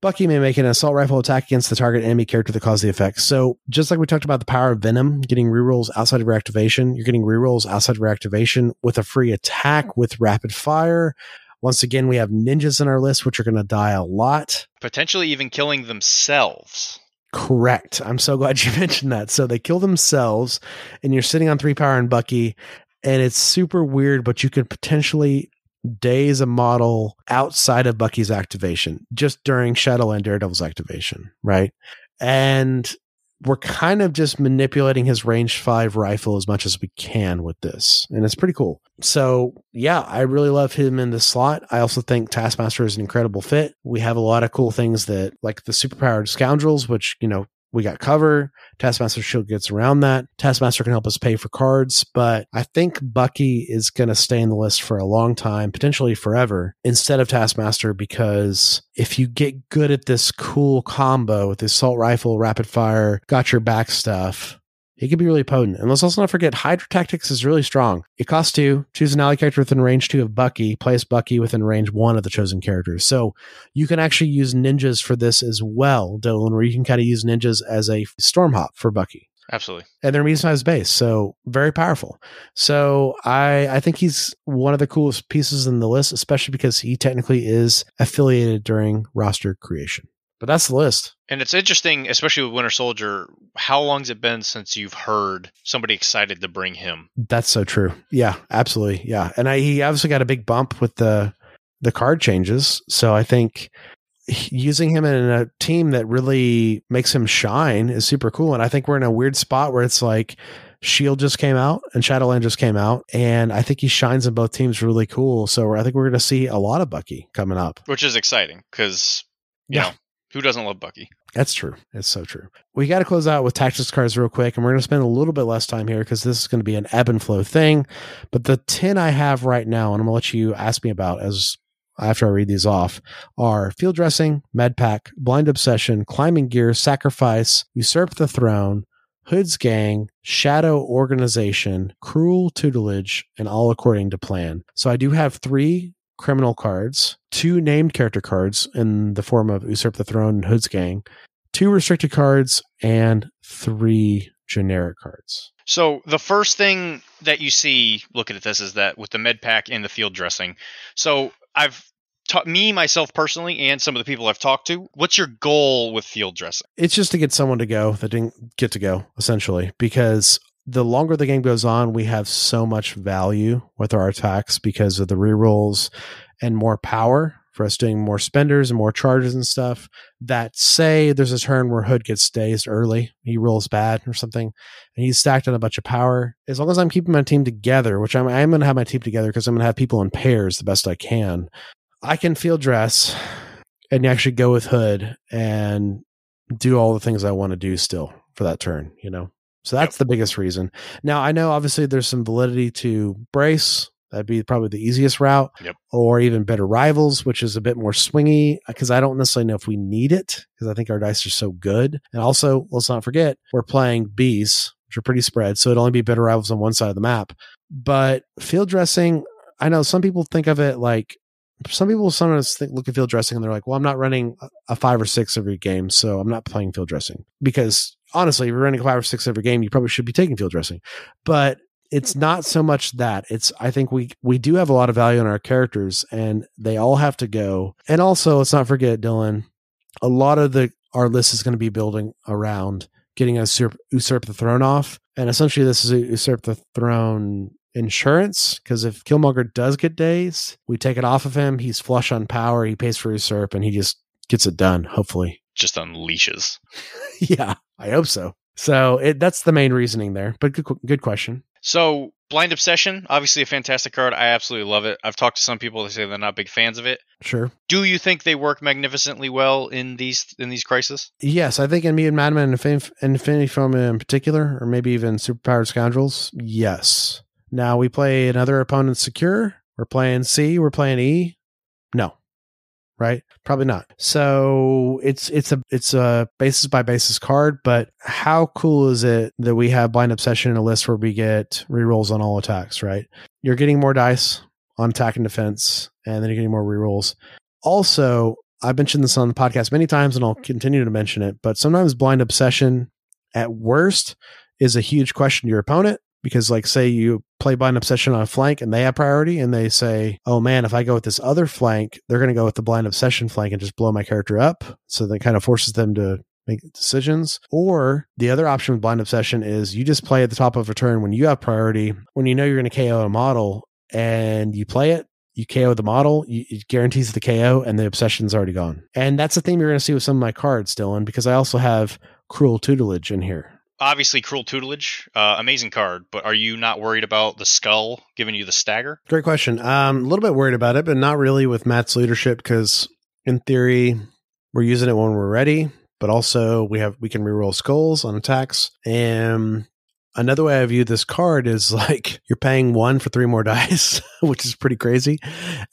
Bucky may make an assault rifle attack against the target enemy character that caused the effect. So, just like we talked about the power of Venom, getting rerolls outside of reactivation, you're getting rerolls outside of reactivation with a free attack with rapid fire. Once again, we have ninjas in our list, which are going to die a lot. Potentially even killing themselves. Correct. I'm so glad [laughs] you mentioned that. So they kill themselves, and you're sitting on three power and Bucky, and it's super weird, but you could potentially daze a model outside of Bucky's activation just during Shadowland Daredevil's activation, right? And we're kind of just manipulating his range five rifle as much as we can with this. And it's pretty cool. So, yeah, I really love him in the slot. I also think Taskmaster is an incredible fit. We have a lot of cool things that, like the superpowered scoundrels, which, you know, we got cover. Taskmaster Shield gets around that. Taskmaster can help us pay for cards, but I think Bucky is going to stay in the list for a long time, potentially forever, instead of Taskmaster, because if you get good at this cool combo with the assault rifle, rapid fire, got your back stuff, it can be really potent. And let's also not forget Hydra Tactics is really strong. It costs two. Choose an ally character within range two of Bucky. Place Bucky within range one of the chosen characters. So you can actually use ninjas for this as well, Dylan, where you can kind of use ninjas as a storm hop for Bucky. Absolutely. And they're medium sized base. So very powerful. So I I think he's one of the coolest pieces in the list, especially because he technically is affiliated during roster creation. But that's the list. And it's interesting, especially with Winter Soldier, how long's it been since you've heard somebody excited to bring him? That's so true. Yeah, absolutely. Yeah. And I, he obviously got a big bump with the the card changes. So I think using him in a team that really makes him shine is super cool. And I think we're in a weird spot where it's like Shield just came out and Shadowland just came out, and I think he shines in both teams really cool. So I think we're going to see a lot of Bucky coming up, which is exciting because you yeah. know who doesn't love Bucky? That's true. It's so true. We got to close out with tactics cards real quick, and we're going to spend a little bit less time here because this is going to be an ebb and flow thing. But the 10 I have right now, and I'm going to let you ask me about as after I read these off are field dressing, med pack, blind obsession, climbing gear, sacrifice, usurp the throne, Hood's gang, shadow organization, cruel tutelage, and all according to plan. So I do have three criminal cards, two named character cards in the form of usurp the throne and Hood's gang, two restricted cards, and three generic cards. So the first thing that you see looking at this is that with the med pack and the field dressing. So I've taught me myself personally and some of the people I've talked to. What's your goal with field dressing? It's just to get someone to go that didn't get to go, essentially, because the longer the game goes on, we have so much value with our attacks because of the rerolls and more power for us doing more spenders and more charges and stuff that say there's a turn where Hood gets dazed early, he rolls bad or something, and he's stacked on a bunch of power. As long as I'm keeping my team together, which I'm, I'm going to have my team together because I'm going to have people in pairs the best I can, I can field dress and actually go with Hood and do all the things I want to do still for that turn, you know? So that's yep. the biggest reason. Now, I know obviously there's some validity to brace That'd be probably the easiest route. Yep. Or even better rivals, which is a bit more swingy uh, because I don't necessarily know if we need it because I think our dice are so good. And also, let's not forget, we're playing bees, which are pretty spread. So it'd only be better rivals on one side of the map. But field dressing, I know some people think of it like some people sometimes think, look at field dressing and they're like, well, I'm not running a five or six every game, so I'm not playing field dressing. Because honestly, if you're running five or six every game, you probably should be taking field dressing. But it's not so much that. It's i think we we do have a lot of value in our characters and they all have to go. And also let's not forget dylan a lot of the our list is going to be building around getting us usurp, usurp the throne off. And essentially this is usurp the throne insurance because if killmonger does get days we take it off of him he's flush on power he pays for usurp and he just gets it done hopefully just unleashes [laughs] yeah i hope so so it, that's the main reasoning there but good, good question so, Blind Obsession, obviously a fantastic card. I absolutely love it. I've talked to some people that say they're not big fans of it. Sure. Do you think they work magnificently well in these in these crises? Yes, I think in Mutant Madman and Infinity Formula in particular, or maybe even Superpowered Scoundrels. Yes. Now we play another opponent secure. We're playing C. We're playing E. Right? Probably not. So it's it's a it's a basis by basis card, but how cool is it that we have blind obsession in a list where we get rerolls on all attacks, right? You're getting more dice on attack and defense, and then you're getting more rerolls. Also, I've mentioned this on the podcast many times and I'll continue to mention it, but sometimes blind obsession at worst is a huge question to your opponent because like say you play blind obsession on a flank and they have priority and they say oh man if i go with this other flank they're going to go with the blind obsession flank and just blow my character up. So that kind of forces them to make decisions. Or the other option with blind obsession is you just play at the top of a turn when you have priority when you know you're going to ko a model and you play it you KO the model, you, it guarantees the KO, and the obsession's already gone. And that's the theme you're going to see with some of my cards, Dylan, because I also have Cruel Tutelage in here obviously cruel tutelage uh, amazing card but are you not worried about the skull giving you the stagger? Great question. Um, a little bit worried about it but not really with matt's leadership because in theory we're using it when we're ready but also we have we can reroll skulls on attacks. And another way i view this card is [laughs] like you're paying one for three more [laughs] dice which is pretty crazy.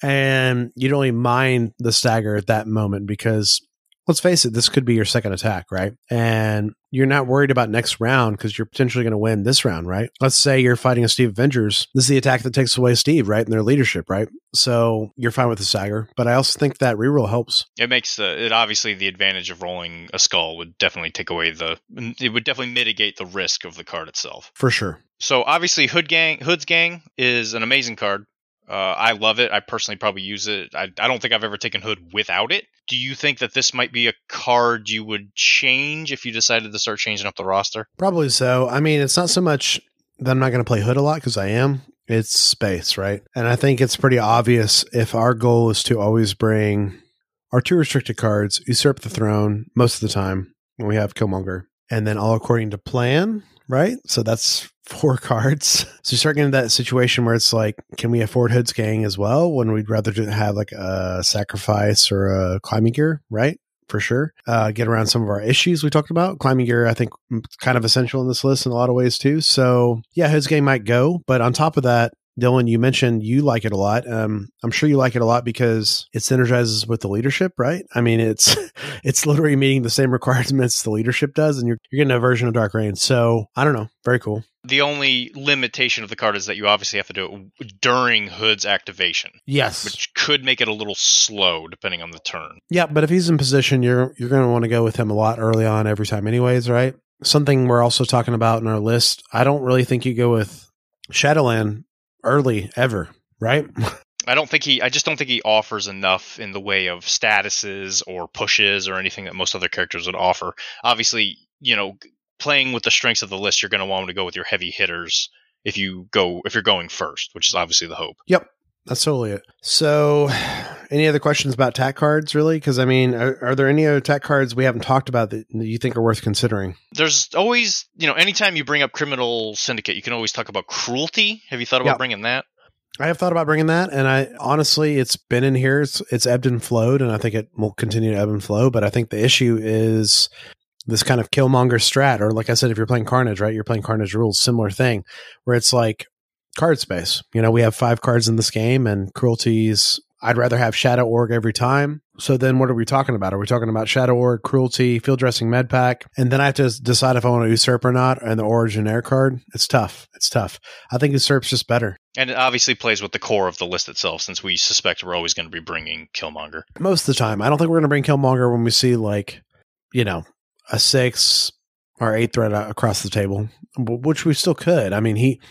And you don't even mind the stagger at that moment because let's face it, this could be your second attack, right? And you're not worried about next round because you're potentially going to win this round, right? Let's say you're fighting a Steve Avengers. This is the attack that takes away Steve, right? And their leadership, right? So you're fine with the stagger. But I also think that reroll helps. It makes uh, it obviously the advantage of rolling a skull would definitely take away the, it would definitely mitigate the risk of the card itself. For sure. So obviously, Hood Gang, Hood's Gang is an amazing card. Uh, I love it. I personally probably use it. I, I don't think I've ever taken Hood without it. Do you think that this might be a card you would change if you decided to start changing up the roster? Probably so. I mean, it's not so much that I'm not going to play Hood a lot because I am. It's space, right? And I think it's pretty obvious if our goal is to always bring our two restricted cards, usurp the throne most of the time when we have Killmonger, and then all according to plan, right? So that's four [laughs] cards. So you start getting that situation where it's like, can we afford Hood's Gang as well when we'd rather have like a sacrifice or a climbing gear, right? For sure. Uh, get around some of our issues we talked about. Climbing gear, I think, kind of essential in this list in a lot of ways too. So yeah, Hood's Gang might go, but on top of that, Dylan, you mentioned you like it a lot. Um, I'm sure you like it a lot because it synergizes with the leadership, right? I mean, it's [laughs] it's literally meeting the same [laughs] requirements the leadership does, and you're you're getting a version of Dark Reign. So I don't know, very cool. The only limitation of the card is that you obviously have to do it during Hood's activation, Yes, which could make it a little slow depending on the turn. yeah, but if he's in position, you're you're going to want to go with him a lot early on every time, anyways, right? Something we're also talking about in our list. I don't really think you go with Shadowland early ever, right? [laughs] I don't think he. I just don't think he offers enough in the way of statuses or pushes or anything that most other characters would offer. Obviously, you know, playing with the strengths of the list, you're going to want to go with your heavy hitters if you go if you're going first, which is obviously the hope. Yep. That's totally it. So, any other questions about tack cards, really? Because, I mean, are, are, there any other tack cards we haven't talked about that you think are worth considering? There's always, you know, anytime you bring up Criminal Syndicate, you can always talk about cruelty. Have you thought about bringing that? I have thought about bringing that, and I honestly, it's been in here. It's, it's ebbed and flowed, and I think it will continue to ebb and flow. But I think the issue is this kind of Killmonger strat, or like I said, if you're playing Carnage, right, you're playing Carnage rules, similar thing, where it's like card space. You know, we have five cards in this game, and cruelties. I'd rather have Shadow Org every time. So then, what are we talking about? Are we talking about Shadow Org, Cruelty, Field Dressing Med Pack, and then I have to decide if I want to usurp or not, and the Origin Air card? It's tough. It's tough. I think usurp's just better. And it obviously plays with the core of the list itself, since we suspect we're always going to be bringing Killmonger most of the time. I don't think we're going to bring Killmonger when we see like, you know, a six or eight threat across the table, which we still could. I mean, he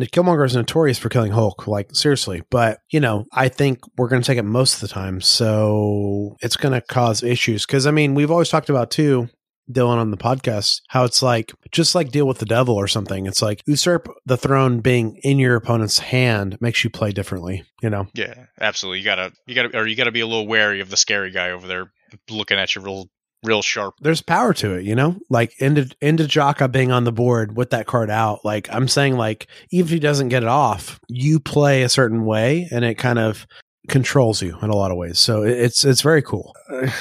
Killmonger is notorious for killing Hulk, like seriously. But you know, I think we're going to take it most of the time, so it's going to cause issues. Because I mean, we've always talked about too, Dylan on the podcast, how it's like just like deal with the devil or something. It's like usurp the throne being in your opponent's hand makes you play differently. You know? Yeah, absolutely. You gotta, you gotta, or you gotta be a little wary of the scary guy over there looking at you real real sharp. There's power to it, you know? Like into into Jaka being on the board with that card out. Like I'm saying like even if he doesn't get it off, you play a certain way and it kind of controls you in a lot of ways. So it's it's very cool.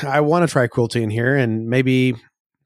I want to try cruelty in here and maybe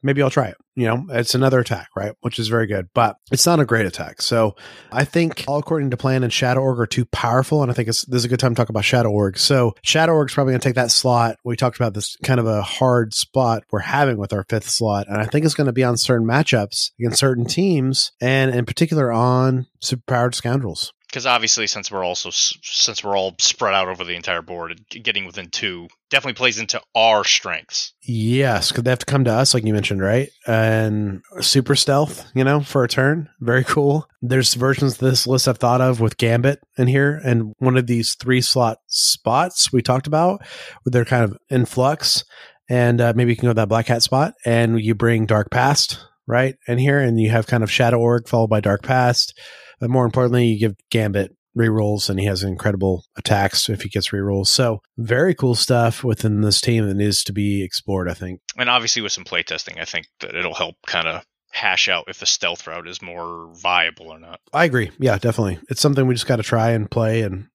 maybe I'll try it. You know, it's another attack, right? Which is very good, but it's not a great attack. So I think all according to plan and Shadow Org are too powerful. And I think it's, this is a good time to talk about Shadow Org. So Shadow Org is probably going to take that slot. We talked about this kind of a hard spot we're having with our fifth slot. And I think it's going to be on certain matchups against certain teams and in particular on superpowered scoundrels because obviously since we're also since we're all spread out over the entire board getting within two definitely plays into our strengths. Yes because they have to come to us like you mentioned right? And super stealth you know for a turn very cool. There's versions of this list i've thought of with gambit in here and one of these three slot spots we talked about they're kind of in flux and uh, maybe you can go to that black hat spot and you bring dark past right in here and you have kind of shadow org followed by dark past but more importantly, you give Gambit rerolls and he has incredible attacks if he gets rerolls. So very cool stuff within this team that needs to be explored, I think. And obviously with some playtesting, I think that it'll help kind of hash out if the stealth route is more viable or not. I agree. Yeah, definitely. It's something we just got to try and play and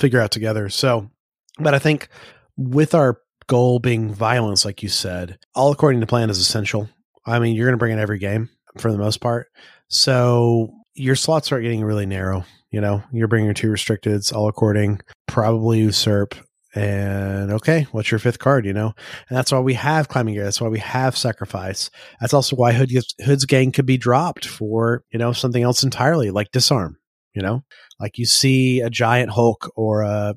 figure out together. So, but I think with our goal being violence, like you said, all according to plan is essential. I mean, you're going to bring in every game for the most part. So your slots are getting really narrow. You know, you're bringing your two restricteds, all according, probably usurp, and okay, what's your fifth card? You know, and that's why we have climbing gear. That's why we have sacrifice. That's also why Hood gets, Hood's gang could be dropped for you know something else entirely, like disarm. You know, like you see a giant Hulk or a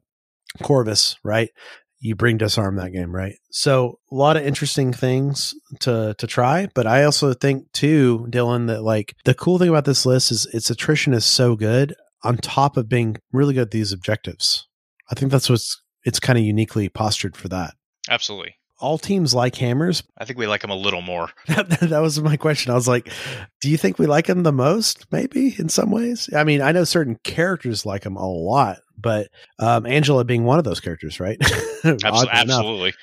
Corvus, right? You bring disarm that game, right? So a lot of interesting things to to try, but I also think too, Dylan, that like the cool thing about this list is its attrition is so good on top of being really good at these objectives. I think that's what's it's kind of uniquely postured for that. Absolutely. All teams like hammers. I think we like them a little more. [laughs] that was my question. I was like, do you think we like them the most? Maybe in some ways. I mean, I know certain characters like them a lot, but um, Angela being one of those characters, right? [laughs] absolutely, absolutely.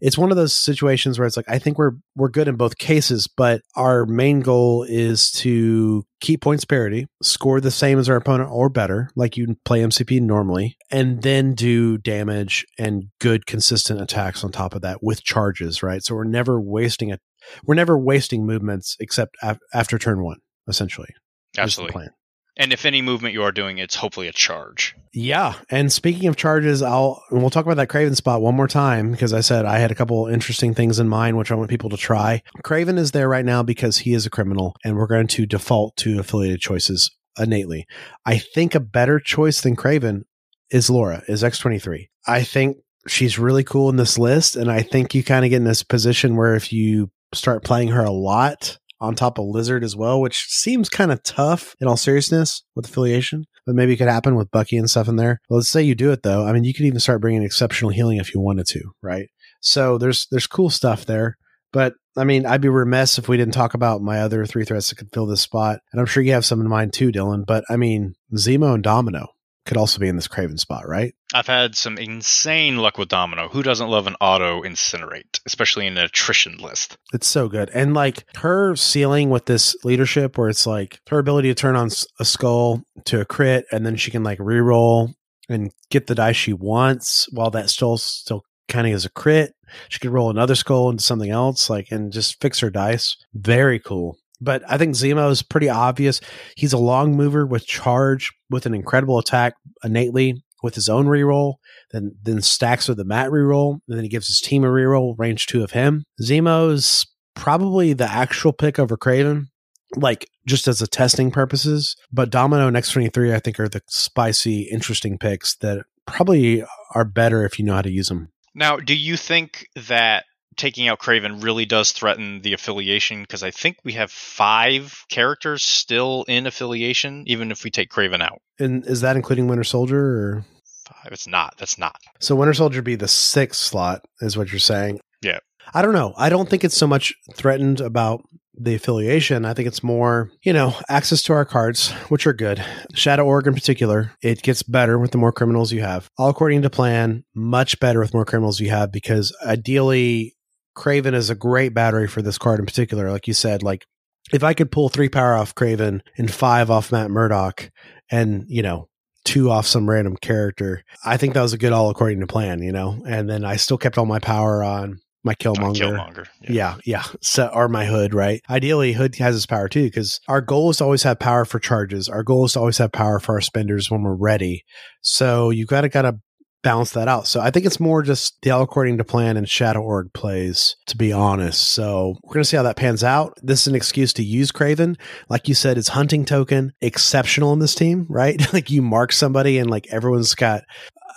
It's one of those situations where it's like I think we're we're good in both cases, but our main goal is to keep points parity, score the same as our opponent or better, like you play MCP normally, and then do damage and good consistent attacks on top of that with charges, right? So we're never wasting a We're never wasting movements except af- after turn one, essentially. Absolutely. And if any movement you are doing, it's hopefully a charge. Yeah, and speaking of charges, I'll we'll talk about that Kraven spot one more time because I said I had a couple interesting things in mind which I want people to try. Kraven is there right now because he is a criminal, and we're going to default to affiliated choices innately. I think a better choice than Kraven is Laura, is X23. I think she's really cool in this list, and I think you kind of get in this position where if you start playing her a lot on top of Lizard as well, which seems kind of tough in all seriousness with affiliation, but maybe it could happen with Bucky and stuff in there. Well, let's say you do it though. I mean, you could even start bringing exceptional healing if you wanted to, right? So there's there's cool stuff there. But I mean, I'd be remiss if we didn't talk about my other three threats that could fill this spot. And I'm sure you have some in mind too, Dylan. But I mean, Zemo and Domino could also be in this Craven spot, right? I've had some insane luck with Domino. Who doesn't love an auto incinerate, especially in an attrition list? It's so good. And like her ceiling with this leadership, where it's like her ability to turn on a skull to a crit, and then she can like reroll and get the dice she wants while that still still kind of is a crit. She could roll another skull into something else, like, and just fix her dice. Very cool. But I think Zemo is pretty obvious. He's a long mover with charge, with an incredible attack innately with his own reroll, then then stacks with the mat reroll, and then he gives his team a reroll, range two of him. Zemo's probably the actual pick over Kraven, like just as a testing purposes. But Domino and X23, I think, are the spicy, interesting picks that probably are better if you know how to use them. Now, do you think that taking out Kraven really does threaten the affiliation? Because I think we have five characters still in affiliation, even if we take Kraven out. And is that including Winter Soldier or five? It's not. That's not. So Winter Soldier be the sixth slot, is what you're saying. Yeah. I don't know. I don't think it's so much threatened about the affiliation. I think it's more, you know, access to our cards, which are good. Shadow Org in particular, it gets better with the more criminals you have. All according to plan, much better with more criminals you have because ideally Kraven is a great battery for this card in particular. Like you said, like if I could pull three power off Kraven and five off Matt Murdock and, you know, two off some random character, I think that was a good all according to plan, you know? And then I still kept all my power on my Killmonger. Killmonger. Yeah. yeah, yeah. So, or my Hood, right? Ideally, Hood has his power too, because our goal is to always have power for charges. Our goal is to always have power for our spenders when we're ready. So you've got to kind of balance that out. So I think it's more just the all according to plan and Shadow Org plays, to be honest. So we're going to see how that pans out. This is an excuse to use Kraven. Like you said, it's hunting token exceptional in this team, right? [laughs] like you mark somebody and like everyone's got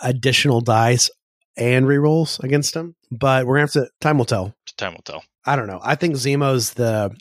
additional dice and rerolls against them. But we're going to have to, time will tell. Time will tell. I don't know. I think Zemo's the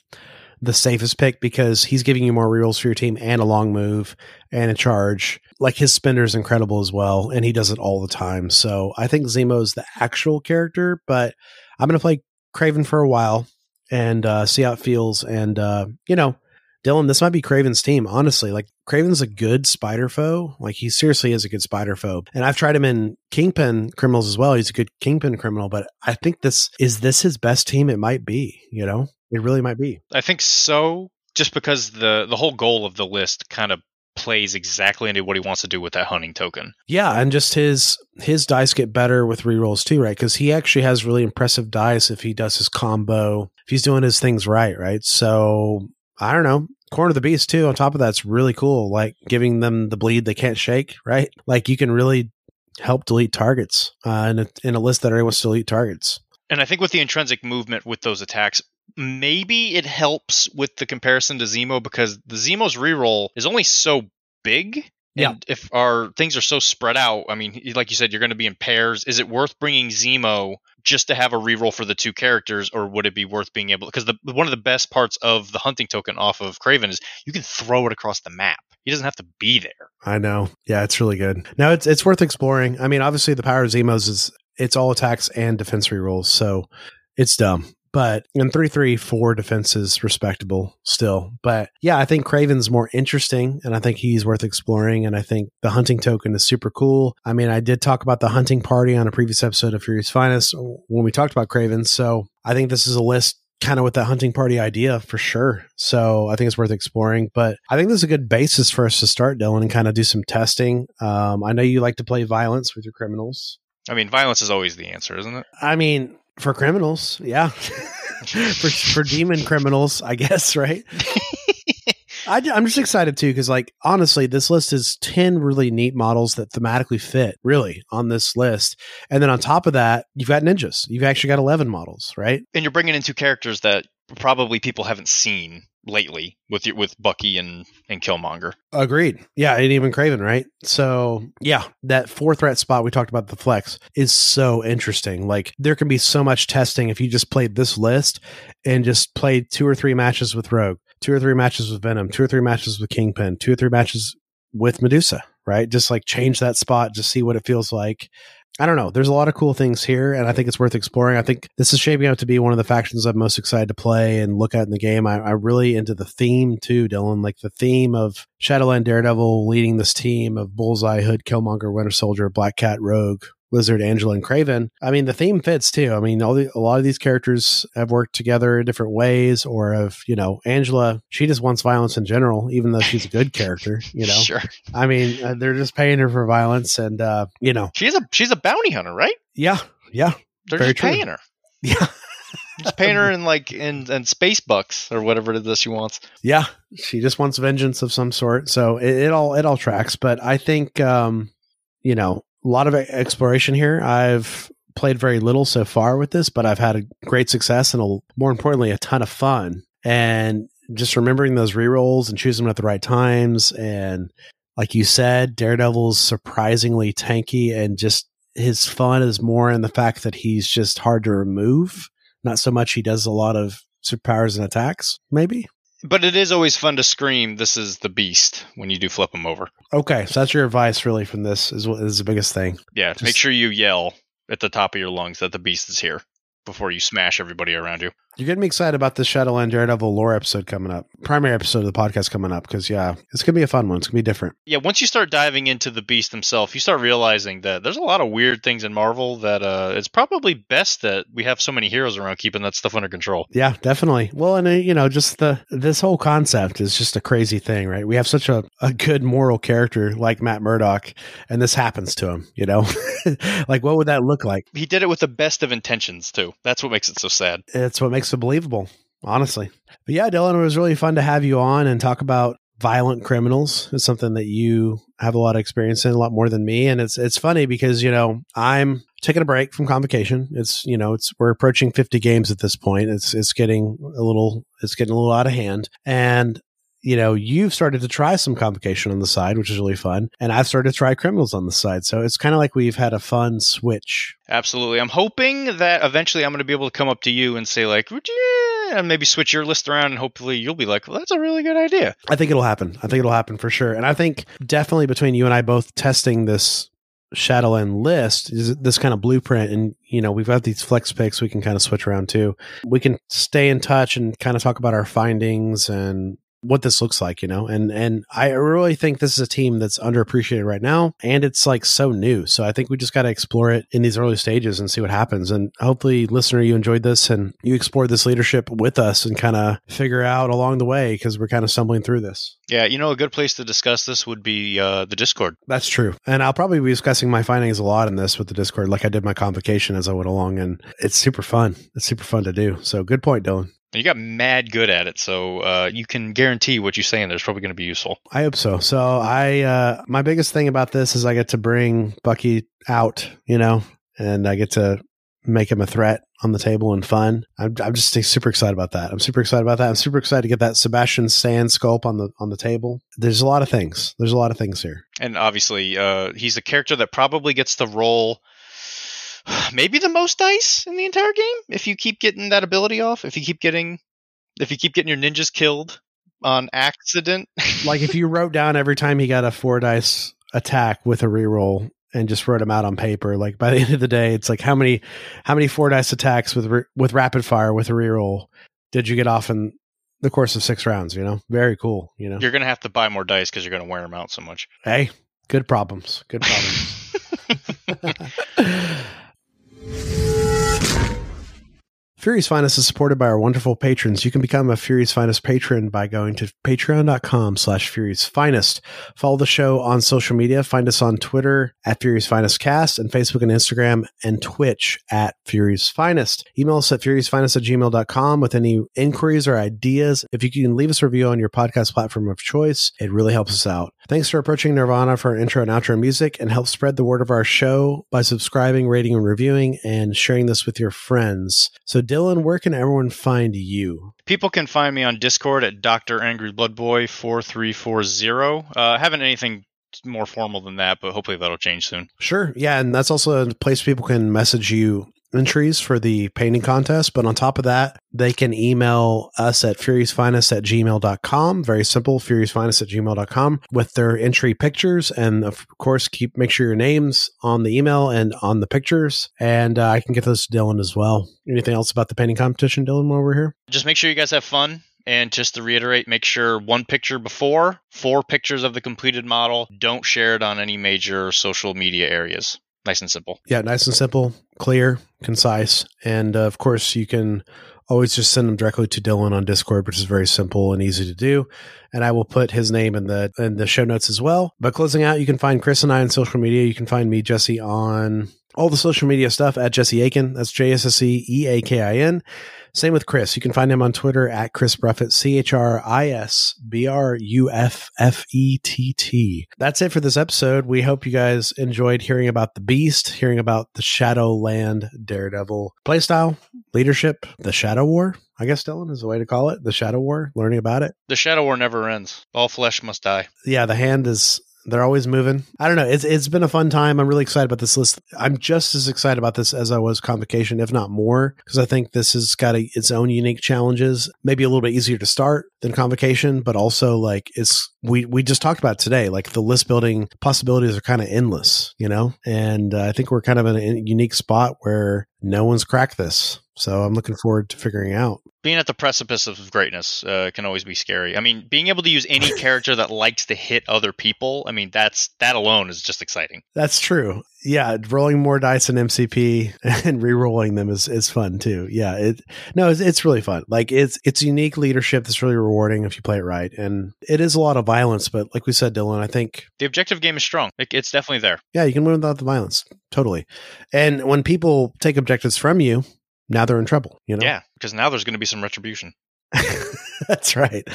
the safest pick because he's giving you more rerolls for your team and a long move and a charge. Like his spinner is incredible as well, and he does it all the time. So I think Zemo's the actual character, but I'm going to play Kraven for a while and uh, see how it feels. And uh, you know, Dylan, this might be Kraven's team. Honestly, like Kraven's a good spider foe. Like he seriously is a good spider foe. And I've tried him in Kingpin criminals as well. He's a good Kingpin criminal, but I think this is this his best team. It might be. You know, it really might be. I think so. Just because the the whole goal of the list kind of plays exactly into what he wants to do with that hunting token. Yeah, and just his his dice get better with rerolls too, right? Because he actually has really impressive dice if he does his combo, if he's doing his things right, right? So I don't know. Corner of the Beast too. On top of that's really cool. Like giving them the bleed they can't shake, right? Like you can really help delete targets uh, in a, in a list that already wants to delete targets. And I think with the intrinsic movement with those attacks, maybe it helps with the comparison to Zemo because the Zemo's reroll is only so big. Yeah. And if our things are so spread out, I mean, like you said, you're going to be in pairs. Is it worth bringing Zemo just to have a reroll for the two characters, or would it be worth being able? Because the one of the best parts of the hunting token off of Kraven is you can throw it across the map. He doesn't have to be there. I know. Yeah, it's really good. Now it's it's worth exploring. I mean, obviously the power of Zemos is it's all attacks and defense rerolls, so it's dumb. But in three three four defenses respectable still. But yeah, I think Kraven's more interesting and I think he's worth exploring. And I think the hunting token is super cool. I mean, I did talk about the hunting party on a previous episode of Fury's Finest when we talked about Kraven. So I think this is a list kind of with that hunting party idea for sure. So I think it's worth exploring. But I think this is a good basis for us to start, Dylan, and kind of do some testing. Um, I know you like to play violence with your criminals. I mean, violence is always the answer, isn't it? I mean, for criminals, yeah. [laughs] for for demon criminals, I guess, right? [laughs] I, am just excited too because, like, honestly, this list is ten really neat models that thematically fit really on this list, and then on top of that, you've got ninjas. You've actually got eleven models, right? And you're bringing in two characters that probably people haven't seen lately with with Bucky and and Killmonger. Agreed. Yeah, and even Kraven, right? So yeah, that four threat spot we talked about the flex is so interesting. Like there can be so much testing if you just played this list and just played two or three matches with Rogue, two or three matches with Venom, two or three matches with Kingpin, two or three matches with Medusa, right? Just like change that spot, just see what it feels like. I don't know. There's a lot of cool things here, and I think it's worth exploring. I think this is shaping up to be one of the factions I'm most excited to play and look at in the game. I, am really into the theme too, Dylan. Like the theme of Shadowland Daredevil leading this team of Bullseye, Hood, Killmonger, Winter Soldier, Black Cat, Rogue, Lizard, Angela, and Kraven. I mean, the theme fits too. I mean, all the, a lot of these characters have worked together in different ways, or have you know, Angela, she just wants violence in general, even though she's a good character. You know, [laughs] sure. I mean, uh, they're just paying her for violence, and uh, you know, she's a she's a bounty hunter, right? Yeah, yeah. They're just true. paying her. [laughs] Yeah. just paying her in like in, in space bucks or whatever it is she wants. Yeah, she just wants vengeance of some sort. So it, it all it all tracks. But I think um, you know a lot of exploration here. I've played very little so far with this, but I've had a great success and a, more importantly, a ton of fun. And just remembering those rerolls and choosing them at the right times. And like you said, Daredevil's surprisingly tanky and just his fun is more in the fact that he's just hard to remove. Not so much he does a lot of superpowers and attacks, maybe but it is always fun to scream this is the beast when you do flip them over. Okay so that's your advice really from this is, is the biggest thing. Yeah Just, make sure you yell at the top of your lungs that the beast is here before you smash everybody around you you're getting me excited about the Shadowland Daredevil lore episode coming up, primary episode of the podcast coming up, because yeah, it's gonna be a fun one. It's gonna be different. Yeah, once you start diving into the beast himself, you start realizing that there's a lot of weird things in Marvel that uh, it's probably best that we have so many heroes around keeping that stuff under control. Yeah, definitely. Well, and uh, you know, just the this whole concept is just a crazy thing, right? We have such a, a good moral character like Matt Murdock, and this happens to him. You know, [laughs] like what would that look like? He did it with the best of intentions too. That's what makes it so sad. It's what makes it believable honestly. But yeah, Dylan, it was really fun to have you on and talk about violent criminals. It's something that you have a lot of experience in, a lot more than me. And it's it's funny because, you know, I'm taking a break from convocation. It's you know, it's we're approaching 50 games at this point. It's it's getting a little it's getting a little out of hand. And you know, you've started to try some convocation on the side, which is really fun. And I've started to try criminals on the side. So it's kind of like we've had a fun switch. Absolutely. I'm hoping that eventually I'm going to be able to come up to you and say, like, would you, and maybe switch your list around and hopefully you'll be like, well, that's a really good idea. I think it'll happen. I think it'll happen for sure. And I think definitely between you and I both testing this Shadowland list is this kind of blueprint. And, you know, we've got these flex picks we can kind of switch around too. We can stay in touch and kind of talk about our findings and what this looks like, you know. And and I really think this is a team that's underappreciated right now, and it's like so new. So I think we just got to explore it in these early stages and see what happens. And hopefully, listener, you enjoyed this and you explored this leadership with us and kind of figure out along the way because we're kind of stumbling through this. Yeah, you know, a good place to discuss this would be uh, the Discord. That's true, and I'll probably be discussing my findings a lot in this with the Discord, like I did my convocation as I went along, and it's super fun. It's super fun to do. So good point, Dylan. You got mad good at it, so uh, you can guarantee what you're saying there's probably going to be useful. I hope so. So I, uh, my biggest thing about this is I get to bring Bucky out, you know, and I get to make him a threat on the table and fun. I'm, I'm just super excited about that. I'm super excited about that. I'm super excited to get that Sebastian Stan sculpt on the on the table. There's a lot of things. There's a lot of things here. And obviously, uh, he's a character that probably gets the role [sighs] maybe the most dice in the entire game if you keep getting that ability off. If you keep getting if you keep getting your ninjas killed on accident. [laughs] like if you wrote down every time he got a four dice attack with a reroll and just wrote them out on paper. Like by the [laughs] end of the day, it's like how many how many four dice attacks with with rapid fire with a reroll did you get off in the course of six rounds? You know, very cool. You know, you're gonna have to buy more dice because you're gonna wear them out so much. Hey, good problems. Good problems. [laughs] Fury's Finest is supported by our wonderful patrons. You can become a Fury's Finest patron by going to patreon.com slash Fury's Finest. Follow the show on social media. Find us on Twitter at Fury's Finest Cast and Facebook and Instagram and Twitch at Fury's Finest. Email us at furiousfinest at gmail.com with any inquiries or ideas. If you can leave us a review on your podcast platform of choice, it really helps us out. Thanks for approaching Nirvana for our intro and outro music and help spread the word of our show by subscribing, rating, and reviewing and sharing this with your friends. So, Dylan, where can everyone find you? People can find me on Discord at Dr. Angry Blood Boy 4340. Uh, haven't anything more formal than that, but hopefully that'll change soon. Sure. Yeah. And that's also a place people can message you entries for the painting contest. But on top of that, they can email us at furiousfinest at gmail.com. Very simple, furiousfinest at gmail.com with their entry pictures. And of course, keep make sure your name's on the email and on the pictures. And uh, I can get those to Dylan as well. Anything else about the painting competition, Dylan, while we're here? Just make sure you guys have fun. And just to reiterate, make sure one picture before, four pictures of the completed model. Don't share it on any major social media areas. Nice and simple. Yeah, nice and simple, clear, concise. And uh, of course, you can always just send them directly to Dylan on Discord, which is very simple and easy to do. And I will put his name in the in the show notes as well. But closing out, you can find Chris and I on social media. You can find me, Jesse, on all the social media stuff at Jesse Aiken. That's J S S E E A K I N. Same with Chris. You can find him on Twitter at Chris Bruffett, C H R I S B R U F F E T T. That's it for this episode. We hope you guys enjoyed hearing about the Beast, hearing about the Shadowland Daredevil playstyle, leadership, the Shadow War. I guess Dylan is the way to call it. The Shadow War, learning about it. The Shadow War never ends. All flesh must die. Yeah, the hand is they're always moving. I don't know. It's it's been a fun time. I'm really excited about this list. I'm just as excited about this as I was Convocation, if not more, because I think this has got a, its own unique challenges. Maybe a little bit easier to start than Convocation, but also like it's we we just talked about today. Like the list building possibilities are kind of endless, you know. And uh, I think we're kind of in a unique spot where no one's cracked this. So I'm looking forward to figuring out. Being at the precipice of greatness uh, can always be scary. I mean, being able to use any [laughs] character that likes to hit other people, I mean, that's that alone is just exciting. That's true. Yeah, rolling more dice in MCP [laughs] and re-rolling them is, is fun too. Yeah, it no, it's, it's really fun. Like it's it's unique leadership that's really rewarding if you play it right, and it is a lot of violence. But like we said, Dylan, I think the objective game is strong. It, it's definitely there. Yeah, you can win without the violence, totally. And when people take objectives from you, now they're in trouble. You know? Yeah, because now there's going to be some retribution. [laughs] That's right.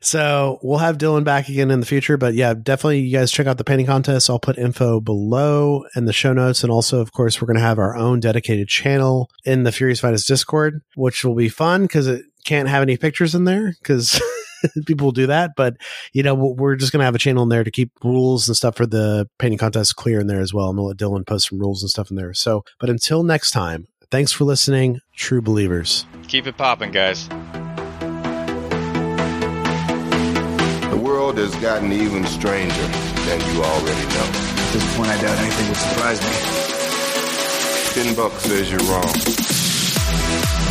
So we'll have Dylan back again in the future. But yeah, definitely you guys check out the painting contest. I'll put info below in the show notes. And also, of course, we're going to have our own dedicated channel in the Fury's Finest Discord, which will be fun because it can't have any pictures in there because [laughs] people will do that. But, you know, we're just going to have a channel in there to keep rules and stuff for the painting contest clear in there as well. And we'll let Dylan post some rules and stuff in there. So, but until next time, thanks for listening, true believers. Keep it popping, guys. The world has gotten even stranger than you already know. At this point, I doubt anything would surprise me. Ten bucks says you're wrong.